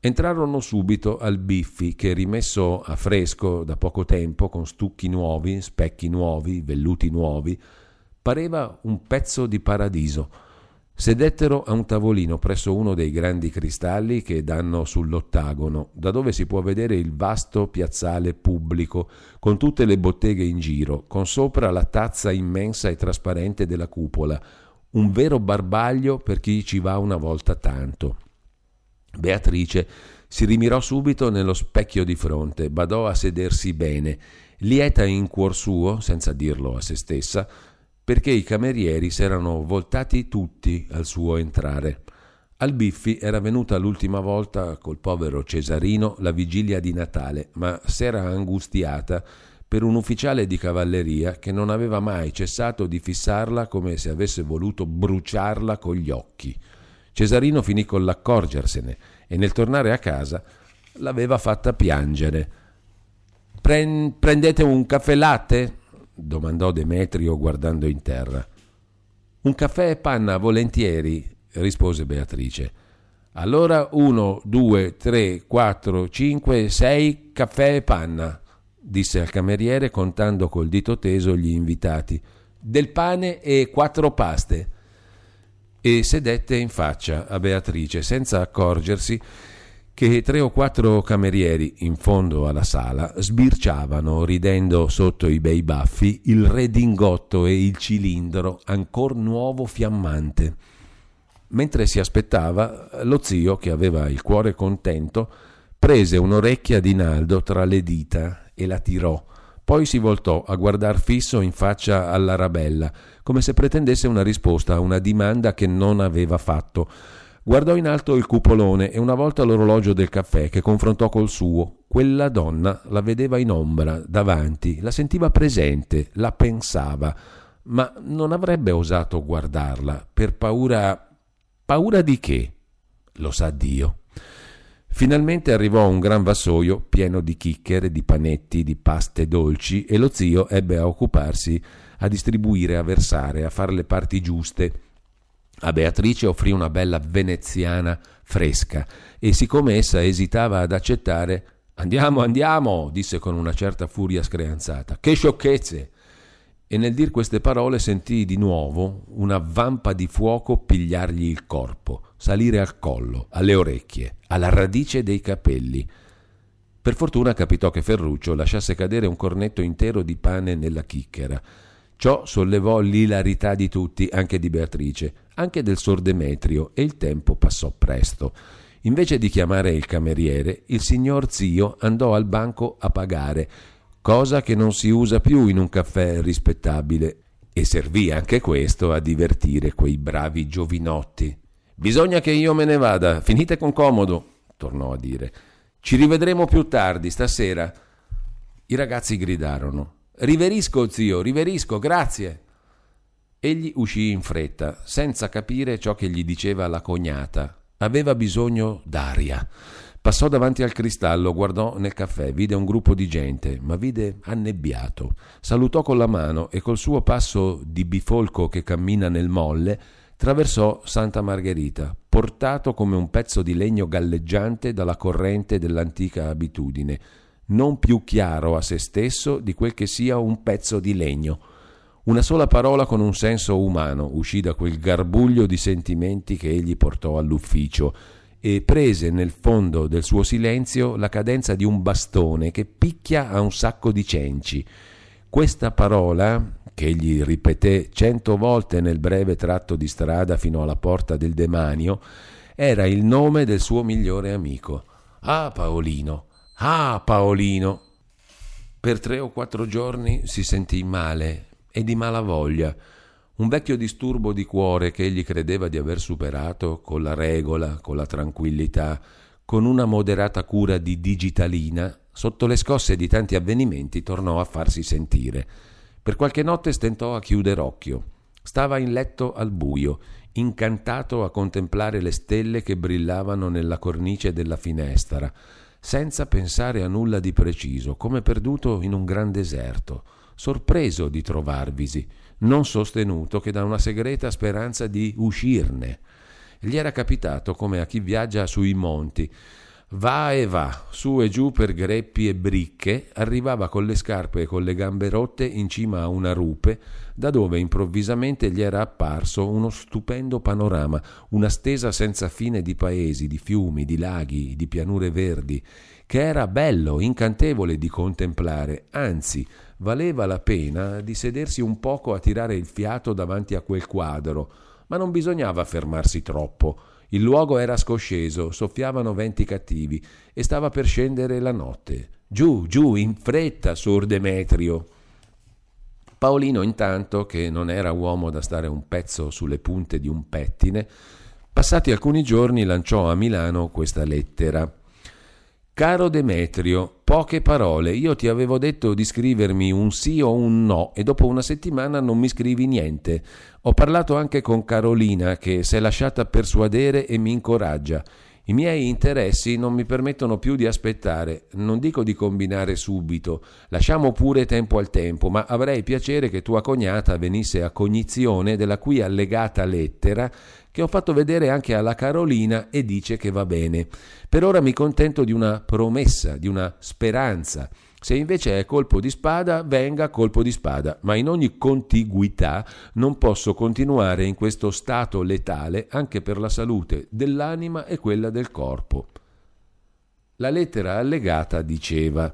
Entrarono subito al Biffi che, rimesso a fresco da poco tempo, con stucchi nuovi, specchi nuovi, velluti nuovi, pareva un pezzo di paradiso. Sedettero a un tavolino presso uno dei grandi cristalli che danno sull'ottagono, da dove si può vedere il vasto piazzale pubblico, con tutte le botteghe in giro, con sopra la tazza immensa e trasparente della cupola, un vero barbaglio per chi ci va una volta tanto. Beatrice si rimirò subito nello specchio di fronte, badò a sedersi bene, lieta in cuor suo, senza dirlo a se stessa, perché i camerieri s'erano voltati tutti al suo entrare. Al Biffi era venuta l'ultima volta col povero Cesarino la vigilia di Natale, ma s'era angustiata per un ufficiale di cavalleria che non aveva mai cessato di fissarla come se avesse voluto bruciarla con gli occhi. Cesarino finì con l'accorgersene e nel tornare a casa l'aveva fatta piangere. prendete un caffè latte? Domandò Demetrio guardando in terra. Un caffè e panna volentieri, rispose Beatrice. Allora uno, due, tre, quattro, cinque, sei caffè e panna, disse al cameriere contando col dito teso gli invitati. Del pane e quattro paste e sedette in faccia a Beatrice senza accorgersi che tre o quattro camerieri in fondo alla sala sbirciavano, ridendo sotto i bei baffi, il redingotto e il cilindro ancor nuovo fiammante. Mentre si aspettava, lo zio, che aveva il cuore contento, prese un'orecchia di Naldo tra le dita e la tirò poi si voltò a guardar fisso in faccia all'Arabella, come se pretendesse una risposta a una dimanda che non aveva fatto. Guardò in alto il cupolone e una volta l'orologio del caffè che confrontò col suo. Quella donna la vedeva in ombra, davanti, la sentiva presente, la pensava, ma non avrebbe osato guardarla per paura. paura di che? Lo sa Dio. Finalmente arrivò un gran vassoio pieno di chicchere, di panetti, di paste dolci e lo zio ebbe a occuparsi a distribuire, a versare, a fare le parti giuste. A Beatrice offrì una bella veneziana fresca e siccome essa esitava ad accettare Andiamo, andiamo, disse con una certa furia screanzata. Che sciocchezze! E nel dir queste parole sentì di nuovo una vampa di fuoco pigliargli il corpo salire al collo, alle orecchie, alla radice dei capelli. Per fortuna capitò che Ferruccio lasciasse cadere un cornetto intero di pane nella chicchera. Ciò sollevò l'ilarità di tutti, anche di Beatrice, anche del sor Demetrio, e il tempo passò presto. Invece di chiamare il cameriere, il signor zio andò al banco a pagare, cosa che non si usa più in un caffè rispettabile, e servì anche questo a divertire quei bravi giovinotti. Bisogna che io me ne vada, finite con comodo, tornò a dire. Ci rivedremo più tardi, stasera. I ragazzi gridarono. Riverisco, zio, riverisco, grazie. Egli uscì in fretta, senza capire ciò che gli diceva la cognata. Aveva bisogno d'aria. Passò davanti al cristallo, guardò nel caffè, vide un gruppo di gente, ma vide annebbiato. Salutò con la mano e col suo passo di bifolco che cammina nel molle traversò Santa Margherita, portato come un pezzo di legno galleggiante dalla corrente dell'antica abitudine, non più chiaro a se stesso di quel che sia un pezzo di legno. Una sola parola con un senso umano uscì da quel garbuglio di sentimenti che egli portò all'ufficio e prese nel fondo del suo silenzio la cadenza di un bastone che picchia a un sacco di cenci. Questa parola, che egli ripeté cento volte nel breve tratto di strada fino alla porta del demanio, era il nome del suo migliore amico. Ah, Paolino! Ah, Paolino! Per tre o quattro giorni si sentì male e di mala voglia. Un vecchio disturbo di cuore che egli credeva di aver superato con la regola, con la tranquillità, con una moderata cura di digitalina, sotto le scosse di tanti avvenimenti tornò a farsi sentire. Per qualche notte stentò a chiuder occhio. Stava in letto al buio, incantato a contemplare le stelle che brillavano nella cornice della finestra, senza pensare a nulla di preciso, come perduto in un gran deserto, sorpreso di trovarvisi, non sostenuto che da una segreta speranza di uscirne. Gli era capitato come a chi viaggia sui monti, Va e va, su e giù per greppi e bricche, arrivava con le scarpe e con le gambe rotte in cima a una rupe, da dove improvvisamente gli era apparso uno stupendo panorama, una stesa senza fine di paesi, di fiumi, di laghi, di pianure verdi, che era bello, incantevole di contemplare, anzi valeva la pena di sedersi un poco a tirare il fiato davanti a quel quadro, ma non bisognava fermarsi troppo il luogo era scosceso, soffiavano venti cattivi e stava per scendere la notte. Giù, giù, in fretta, sor Demetrio. Paolino, intanto, che non era uomo da stare un pezzo sulle punte di un pettine, passati alcuni giorni lanciò a Milano questa lettera. Caro Demetrio, poche parole. Io ti avevo detto di scrivermi un sì o un no e dopo una settimana non mi scrivi niente. Ho parlato anche con Carolina che si è lasciata persuadere e mi incoraggia. I miei interessi non mi permettono più di aspettare, non dico di combinare subito, lasciamo pure tempo al tempo, ma avrei piacere che tua cognata venisse a cognizione della qui allegata lettera che ho fatto vedere anche alla Carolina e dice che va bene. Per ora mi contento di una promessa, di una speranza. Se invece è colpo di spada, venga colpo di spada, ma in ogni contiguità non posso continuare in questo stato letale anche per la salute dell'anima e quella del corpo. La lettera allegata diceva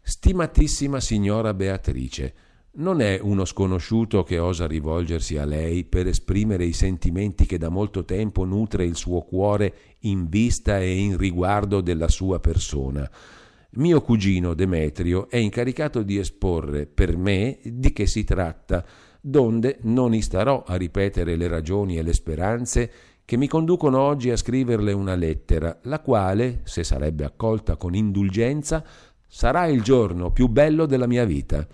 Stimatissima signora Beatrice, non è uno sconosciuto che osa rivolgersi a lei per esprimere i sentimenti che da molto tempo nutre il suo cuore in vista e in riguardo della sua persona. Mio cugino Demetrio è incaricato di esporre per me di che si tratta, donde non istarò a ripetere le ragioni e le speranze che mi conducono oggi a scriverle una lettera, la quale, se sarebbe accolta con indulgenza, sarà il giorno più bello della mia vita.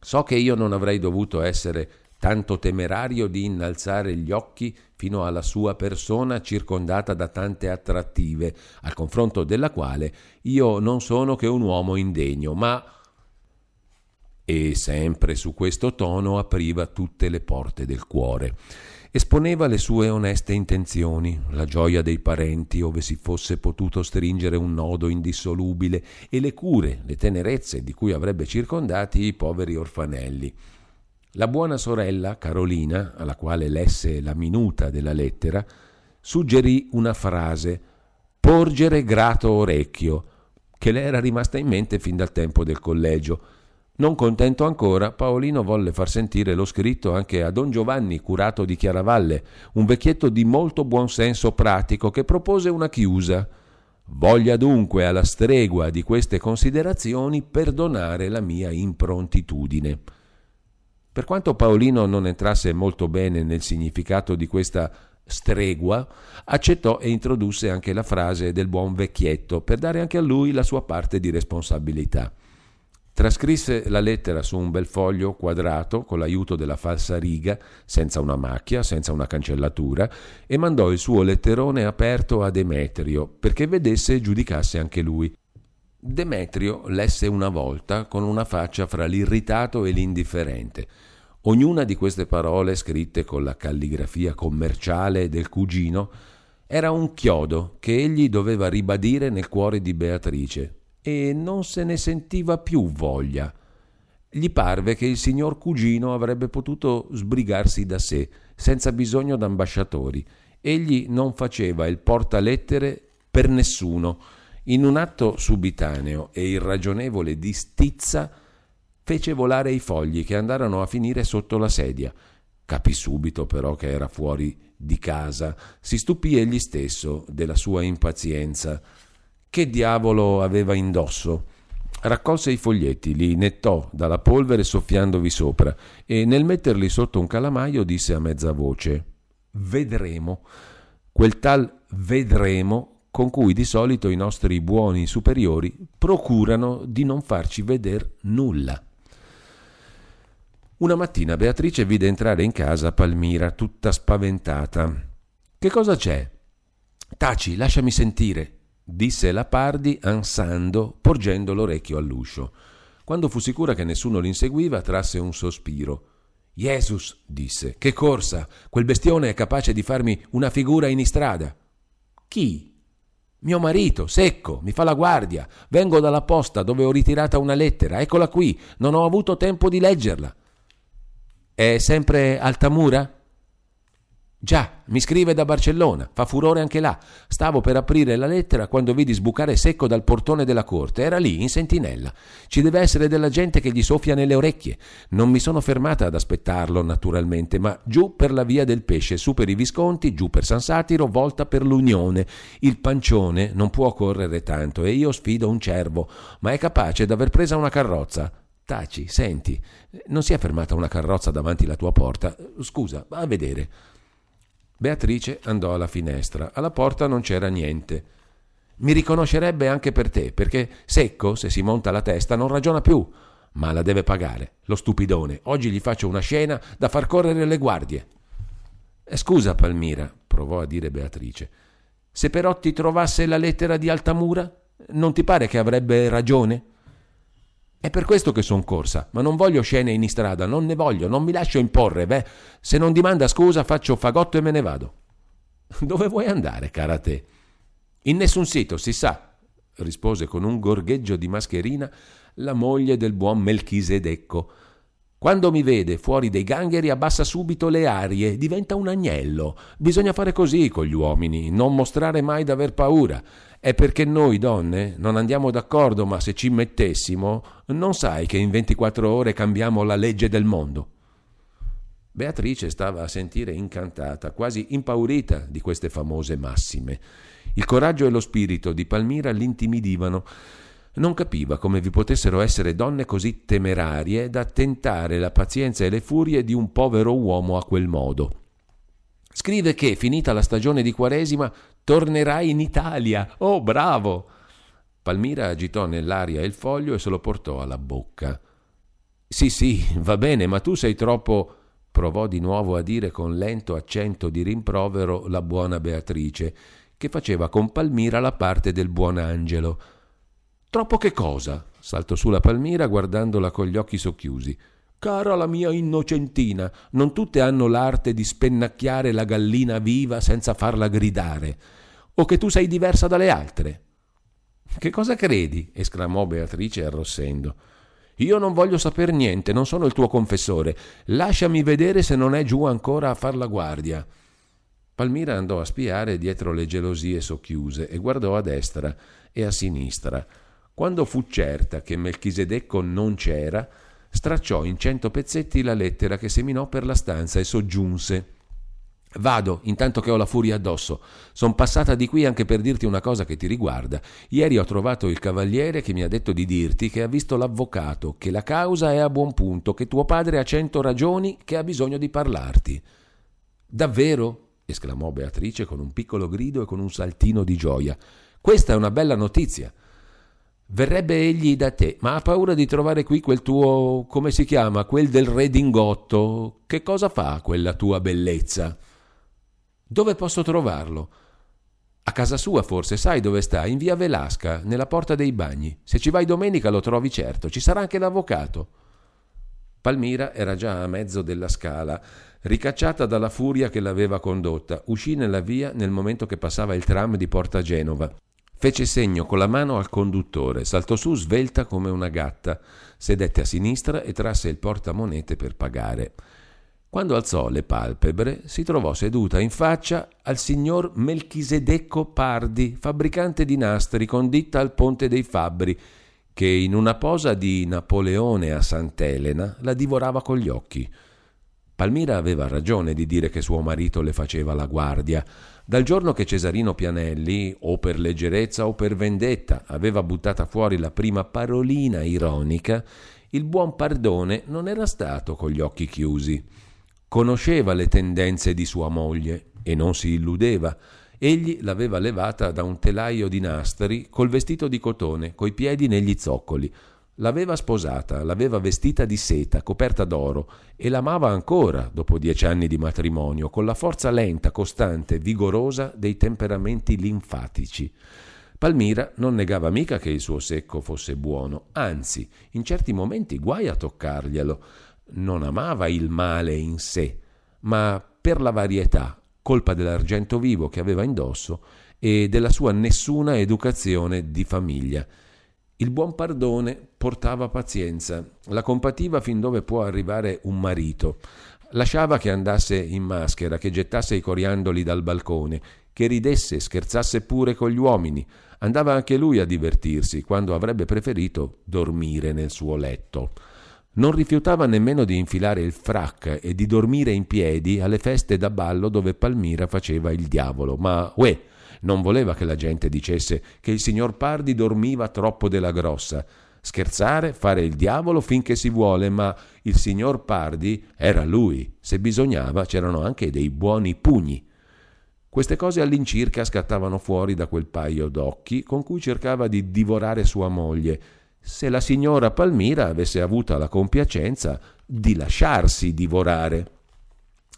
So che io non avrei dovuto essere tanto temerario di innalzare gli occhi fino alla sua persona circondata da tante attrattive, al confronto della quale io non sono che un uomo indegno, ma... E sempre su questo tono apriva tutte le porte del cuore. Esponeva le sue oneste intenzioni, la gioia dei parenti ove si fosse potuto stringere un nodo indissolubile e le cure, le tenerezze di cui avrebbe circondati i poveri orfanelli. La buona sorella Carolina, alla quale lesse la minuta della lettera, suggerì una frase porgere grato orecchio, che le era rimasta in mente fin dal tempo del collegio non contento ancora, Paolino volle far sentire lo scritto anche a don Giovanni Curato di Chiaravalle, un vecchietto di molto buon senso pratico che propose una chiusa. Voglia dunque alla stregua di queste considerazioni perdonare la mia improntitudine. Per quanto Paolino non entrasse molto bene nel significato di questa stregua, accettò e introdusse anche la frase del buon vecchietto per dare anche a lui la sua parte di responsabilità. Trascrisse la lettera su un bel foglio quadrato con l'aiuto della falsa riga, senza una macchia, senza una cancellatura, e mandò il suo letterone aperto a Demetrio perché vedesse e giudicasse anche lui. Demetrio lesse una volta con una faccia fra l'irritato e l'indifferente. Ognuna di queste parole, scritte con la calligrafia commerciale del cugino, era un chiodo che egli doveva ribadire nel cuore di Beatrice, e non se ne sentiva più voglia. Gli parve che il signor cugino avrebbe potuto sbrigarsi da sé, senza bisogno d'ambasciatori. Egli non faceva il portalettere per nessuno. In un atto subitaneo e irragionevole di stizza fece volare i fogli che andarono a finire sotto la sedia. Capì subito però che era fuori di casa. Si stupì egli stesso della sua impazienza. Che diavolo aveva indosso? Raccolse i foglietti, li nettò dalla polvere soffiandovi sopra e nel metterli sotto un calamaio disse a mezza voce Vedremo. Quel tal vedremo con cui di solito i nostri buoni superiori procurano di non farci veder nulla. Una mattina Beatrice vide entrare in casa Palmira tutta spaventata. Che cosa c'è? Taci, lasciami sentire, disse la Pardi ansando, porgendo l'orecchio all'uscio. Quando fu sicura che nessuno l'inseguiva, trasse un sospiro. Jesus, disse, che corsa! Quel bestione è capace di farmi una figura in istrada. Chi? Mio marito, secco, mi fa la guardia. Vengo dalla posta dove ho ritirata una lettera. Eccola qui. Non ho avuto tempo di leggerla. È sempre Altamura? Già, mi scrive da Barcellona, fa furore anche là. Stavo per aprire la lettera quando vidi sbucare secco dal portone della corte. Era lì, in sentinella. Ci deve essere della gente che gli soffia nelle orecchie. Non mi sono fermata ad aspettarlo, naturalmente, ma giù per la via del pesce, su per i Visconti, giù per San Satiro, volta per l'Unione. Il pancione non può correre tanto e io sfido un cervo, ma è capace d'aver presa una carrozza. Taci, senti, non si è fermata una carrozza davanti alla tua porta? Scusa, va a vedere. Beatrice andò alla finestra. Alla porta non c'era niente. Mi riconoscerebbe anche per te, perché secco, se si monta la testa, non ragiona più. Ma la deve pagare, lo stupidone. Oggi gli faccio una scena da far correre le guardie. Eh, scusa, Palmira, provò a dire Beatrice. Se però ti trovasse la lettera di Altamura, non ti pare che avrebbe ragione? È per questo che son corsa, ma non voglio scene in istrada, non ne voglio, non mi lascio imporre, beh. Se non dimanda scusa faccio fagotto e me ne vado. Dove vuoi andare, cara te? In nessun sito, si sa, rispose con un gorgheggio di mascherina la moglie del buon Melchisedecco. Quando mi vede fuori dei gangheri abbassa subito le arie, diventa un agnello. Bisogna fare così con gli uomini, non mostrare mai d'aver paura. È perché noi donne non andiamo d'accordo, ma se ci mettessimo, non sai che in 24 ore cambiamo la legge del mondo. Beatrice stava a sentire incantata, quasi impaurita di queste famose massime. Il coraggio e lo spirito di Palmira l'intimidivano. Non capiva come vi potessero essere donne così temerarie da tentare la pazienza e le furie di un povero uomo a quel modo. Scrive che, finita la stagione di Quaresima, tornerai in Italia. Oh, bravo! Palmira agitò nell'aria il foglio e se lo portò alla bocca. Sì, sì, va bene, ma tu sei troppo. provò di nuovo a dire con lento accento di rimprovero la buona Beatrice, che faceva con Palmira la parte del buon angelo. Troppo che cosa? saltò su la Palmira guardandola con gli occhi socchiusi. Cara la mia innocentina, non tutte hanno l'arte di spennacchiare la gallina viva senza farla gridare. O che tu sei diversa dalle altre. Che cosa credi? esclamò Beatrice arrossendo. Io non voglio saper niente, non sono il tuo confessore. Lasciami vedere se non è giù ancora a far la guardia. Palmira andò a spiare dietro le gelosie socchiuse e guardò a destra e a sinistra. Quando fu certa che Melchisedecco non c'era, stracciò in cento pezzetti la lettera che seminò per la stanza e soggiunse Vado, intanto che ho la furia addosso. Son passata di qui anche per dirti una cosa che ti riguarda. Ieri ho trovato il cavaliere che mi ha detto di dirti che ha visto l'avvocato, che la causa è a buon punto, che tuo padre ha cento ragioni, che ha bisogno di parlarti. Davvero? esclamò Beatrice con un piccolo grido e con un saltino di gioia. Questa è una bella notizia. Verrebbe egli da te, ma ha paura di trovare qui quel tuo, come si chiama, quel del redingotto. Che cosa fa quella tua bellezza? Dove posso trovarlo? A casa sua forse, sai dove sta? In via Velasca, nella porta dei bagni. Se ci vai domenica lo trovi certo, ci sarà anche l'avvocato. Palmira era già a mezzo della scala, ricacciata dalla furia che l'aveva condotta. Uscì nella via nel momento che passava il tram di Porta Genova. Fece segno con la mano al conduttore, saltò su svelta come una gatta, sedette a sinistra e trasse il portamonete per pagare. Quando alzò le palpebre, si trovò seduta in faccia al signor Melchisedecco Pardi, fabbricante di nastri con ditta al Ponte dei Fabbri, che in una posa di Napoleone a Sant'Elena la divorava con gli occhi. Palmira aveva ragione di dire che suo marito le faceva la guardia. Dal giorno che Cesarino Pianelli, o per leggerezza o per vendetta, aveva buttata fuori la prima parolina ironica, il buon Pardone non era stato con gli occhi chiusi. Conosceva le tendenze di sua moglie e non si illudeva. Egli l'aveva levata da un telaio di nastri col vestito di cotone, coi piedi negli zoccoli, L'aveva sposata, l'aveva vestita di seta, coperta d'oro, e l'amava ancora dopo dieci anni di matrimonio, con la forza lenta, costante, vigorosa dei temperamenti linfatici. Palmira non negava mica che il suo secco fosse buono, anzi, in certi momenti guai a toccarglielo. Non amava il male in sé, ma per la varietà, colpa dell'argento vivo che aveva indosso, e della sua nessuna educazione di famiglia. Il buon Pardone portava pazienza, la compativa fin dove può arrivare un marito. Lasciava che andasse in maschera, che gettasse i coriandoli dal balcone, che ridesse, scherzasse pure con gli uomini. Andava anche lui a divertirsi, quando avrebbe preferito dormire nel suo letto. Non rifiutava nemmeno di infilare il frac e di dormire in piedi alle feste da ballo dove Palmira faceva il diavolo, ma uè, non voleva che la gente dicesse che il signor Pardi dormiva troppo della grossa. Scherzare, fare il diavolo finché si vuole, ma il signor Pardi era lui. Se bisognava c'erano anche dei buoni pugni. Queste cose all'incirca scattavano fuori da quel paio d'occhi con cui cercava di divorare sua moglie, se la signora Palmira avesse avuto la compiacenza di lasciarsi divorare.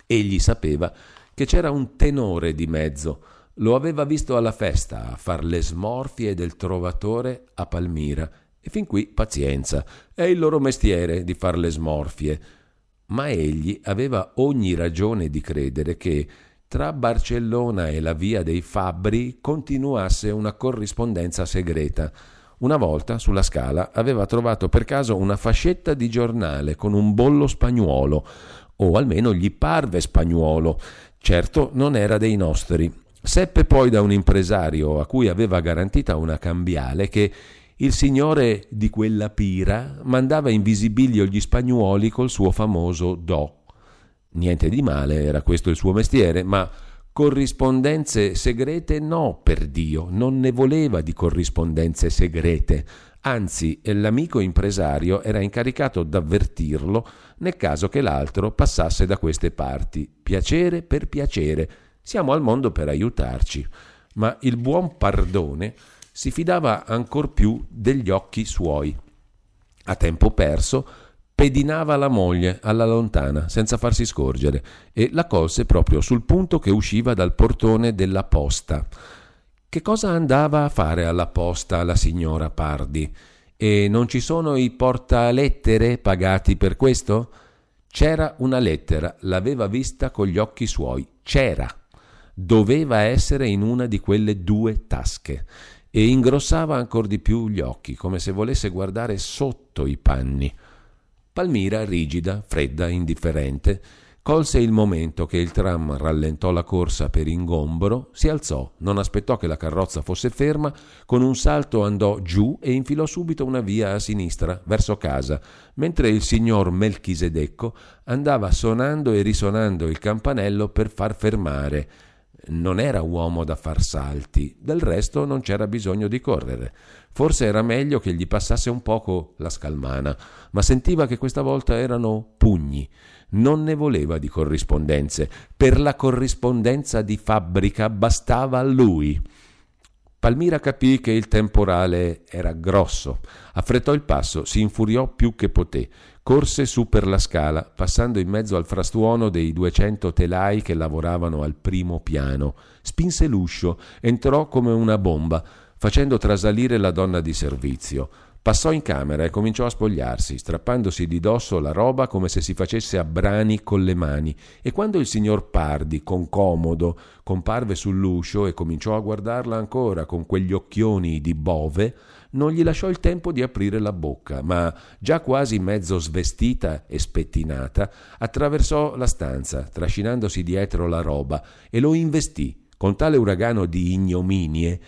Egli sapeva che c'era un tenore di mezzo. Lo aveva visto alla festa a far le smorfie del trovatore a Palmira. E fin qui pazienza. È il loro mestiere di far le smorfie. Ma egli aveva ogni ragione di credere che tra Barcellona e la via dei Fabbri continuasse una corrispondenza segreta una volta sulla scala aveva trovato per caso una fascetta di giornale con un bollo spagnuolo, o almeno gli parve spagnuolo. Certo non era dei nostri. Seppe poi da un impresario a cui aveva garantita una cambiale che il signore di quella pira mandava in visibilio gli spagnuoli col suo famoso do. Niente di male, era questo il suo mestiere, ma Corrispondenze segrete no, per Dio, non ne voleva di corrispondenze segrete. Anzi, l'amico impresario era incaricato d'avvertirlo nel caso che l'altro passasse da queste parti. Piacere per piacere. Siamo al mondo per aiutarci. Ma il buon Pardone si fidava ancor più degli occhi suoi. A tempo perso pedinava la moglie alla lontana senza farsi scorgere e la colse proprio sul punto che usciva dal portone della posta. Che cosa andava a fare alla posta la signora Pardi? E non ci sono i portalettere pagati per questo? C'era una lettera, l'aveva vista con gli occhi suoi, c'era. Doveva essere in una di quelle due tasche e ingrossava ancor di più gli occhi, come se volesse guardare sotto i panni. Palmira, rigida, fredda, indifferente, colse il momento che il tram rallentò la corsa per ingombro, si alzò, non aspettò che la carrozza fosse ferma, con un salto andò giù e infilò subito una via a sinistra, verso casa, mentre il signor Melchisedecco andava sonando e risonando il campanello per far fermare non era uomo da far salti, del resto non c'era bisogno di correre. Forse era meglio che gli passasse un poco la scalmana, ma sentiva che questa volta erano pugni. Non ne voleva di corrispondenze. Per la corrispondenza di fabbrica bastava a lui. Palmira capì che il temporale era grosso. Affrettò il passo, si infuriò più che poté. Corse su per la scala, passando in mezzo al frastuono dei duecento telai che lavoravano al primo piano. Spinse l'uscio, entrò come una bomba, facendo trasalire la donna di servizio. Passò in camera e cominciò a spogliarsi, strappandosi di dosso la roba come se si facesse a brani con le mani, e quando il signor Pardi, con comodo, comparve sull'uscio e cominciò a guardarla ancora con quegli occhioni di bove, non gli lasciò il tempo di aprire la bocca, ma già quasi mezzo svestita e spettinata, attraversò la stanza, trascinandosi dietro la roba, e lo investì con tale uragano di ignominie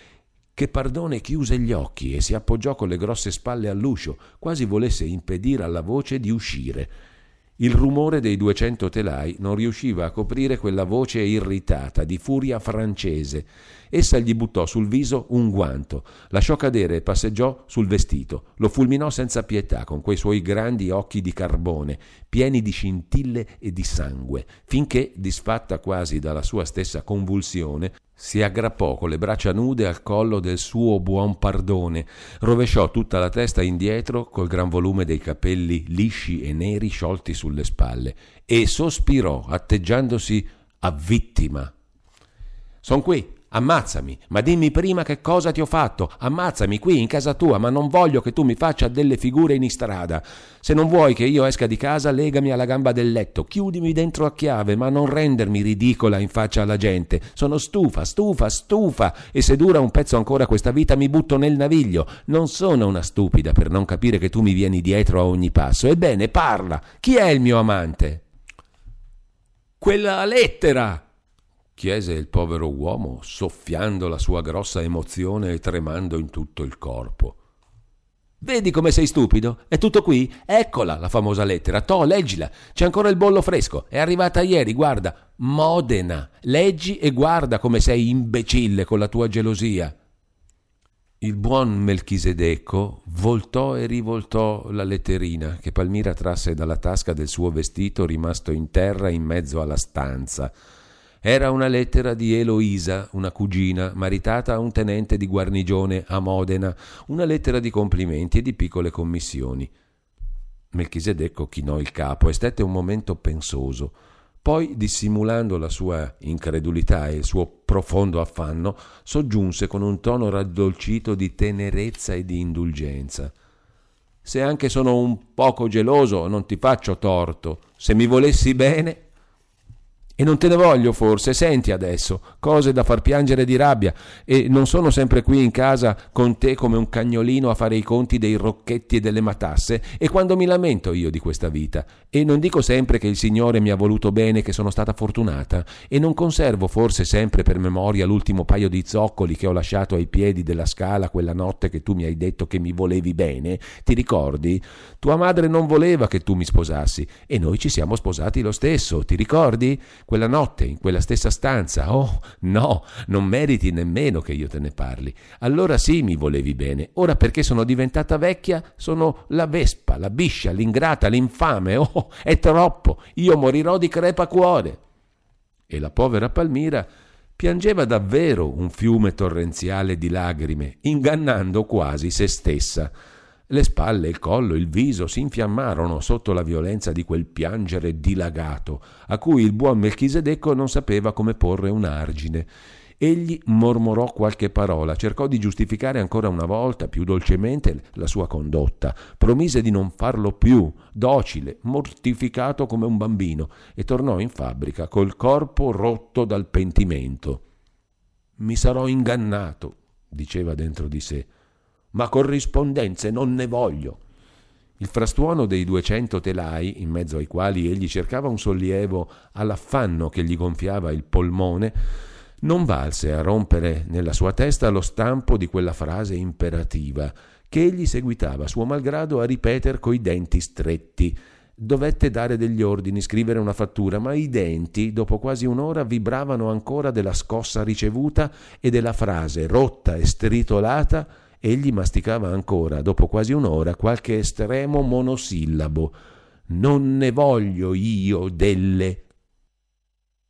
che Pardone chiuse gli occhi e si appoggiò con le grosse spalle all'uscio, quasi volesse impedire alla voce di uscire. Il rumore dei duecento telai non riusciva a coprire quella voce irritata, di furia francese. Essa gli buttò sul viso un guanto, lasciò cadere e passeggiò sul vestito, lo fulminò senza pietà con quei suoi grandi occhi di carbone, pieni di scintille e di sangue, finché, disfatta quasi dalla sua stessa convulsione, si aggrappò con le braccia nude al collo del suo buon Pardone, rovesciò tutta la testa indietro col gran volume dei capelli lisci e neri sciolti sulle spalle e sospirò atteggiandosi a vittima. Son qui, Ammazzami, ma dimmi prima che cosa ti ho fatto. Ammazzami qui in casa tua, ma non voglio che tu mi faccia delle figure in istrada. Se non vuoi che io esca di casa, legami alla gamba del letto, chiudimi dentro a chiave, ma non rendermi ridicola in faccia alla gente. Sono stufa, stufa, stufa, e se dura un pezzo ancora questa vita mi butto nel naviglio. Non sono una stupida per non capire che tu mi vieni dietro a ogni passo. Ebbene, parla. Chi è il mio amante? Quella lettera! Chiese il povero uomo, soffiando la sua grossa emozione e tremando in tutto il corpo. Vedi come sei stupido? È tutto qui? Eccola la famosa lettera. To, leggila. C'è ancora il bollo fresco. È arrivata ieri, guarda. Modena. Leggi e guarda come sei imbecille con la tua gelosia. Il buon Melchisedecco voltò e rivoltò la letterina che Palmira trasse dalla tasca del suo vestito rimasto in terra in mezzo alla stanza era una lettera di Eloisa, una cugina, maritata a un tenente di guarnigione a Modena, una lettera di complimenti e di piccole commissioni. Melchisedecco chinò il capo e stette un momento pensoso. Poi, dissimulando la sua incredulità e il suo profondo affanno, soggiunse con un tono raddolcito di tenerezza e di indulgenza. Se anche sono un poco geloso, non ti faccio torto. Se mi volessi bene, e non te ne voglio forse, senti adesso, cose da far piangere di rabbia, e non sono sempre qui in casa con te come un cagnolino a fare i conti dei rocchetti e delle matasse, e quando mi lamento io di questa vita, e non dico sempre che il Signore mi ha voluto bene, che sono stata fortunata, e non conservo forse sempre per memoria l'ultimo paio di zoccoli che ho lasciato ai piedi della scala quella notte che tu mi hai detto che mi volevi bene, ti ricordi? Tua madre non voleva che tu mi sposassi, e noi ci siamo sposati lo stesso, ti ricordi? Quella notte, in quella stessa stanza. Oh, no, non meriti nemmeno che io te ne parli. Allora sì mi volevi bene. Ora perché sono diventata vecchia, sono la vespa, la biscia, l'ingrata, l'infame. Oh, è troppo. Io morirò di crepacuore. E la povera Palmira piangeva davvero un fiume torrenziale di lagrime, ingannando quasi se stessa. Le spalle, il collo, il viso si infiammarono sotto la violenza di quel piangere dilagato, a cui il buon Melchisedecco non sapeva come porre un argine. Egli mormorò qualche parola, cercò di giustificare ancora una volta, più dolcemente, la sua condotta, promise di non farlo più, docile, mortificato come un bambino, e tornò in fabbrica col corpo rotto dal pentimento. Mi sarò ingannato, diceva dentro di sé ma corrispondenze non ne voglio. Il frastuono dei duecento telai, in mezzo ai quali egli cercava un sollievo all'affanno che gli gonfiava il polmone, non valse a rompere nella sua testa lo stampo di quella frase imperativa che egli seguitava suo malgrado a ripetere coi denti stretti. Dovette dare degli ordini, scrivere una fattura, ma i denti, dopo quasi un'ora, vibravano ancora della scossa ricevuta e della frase rotta e stritolata egli masticava ancora, dopo quasi un'ora, qualche estremo monosillabo. Non ne voglio io delle.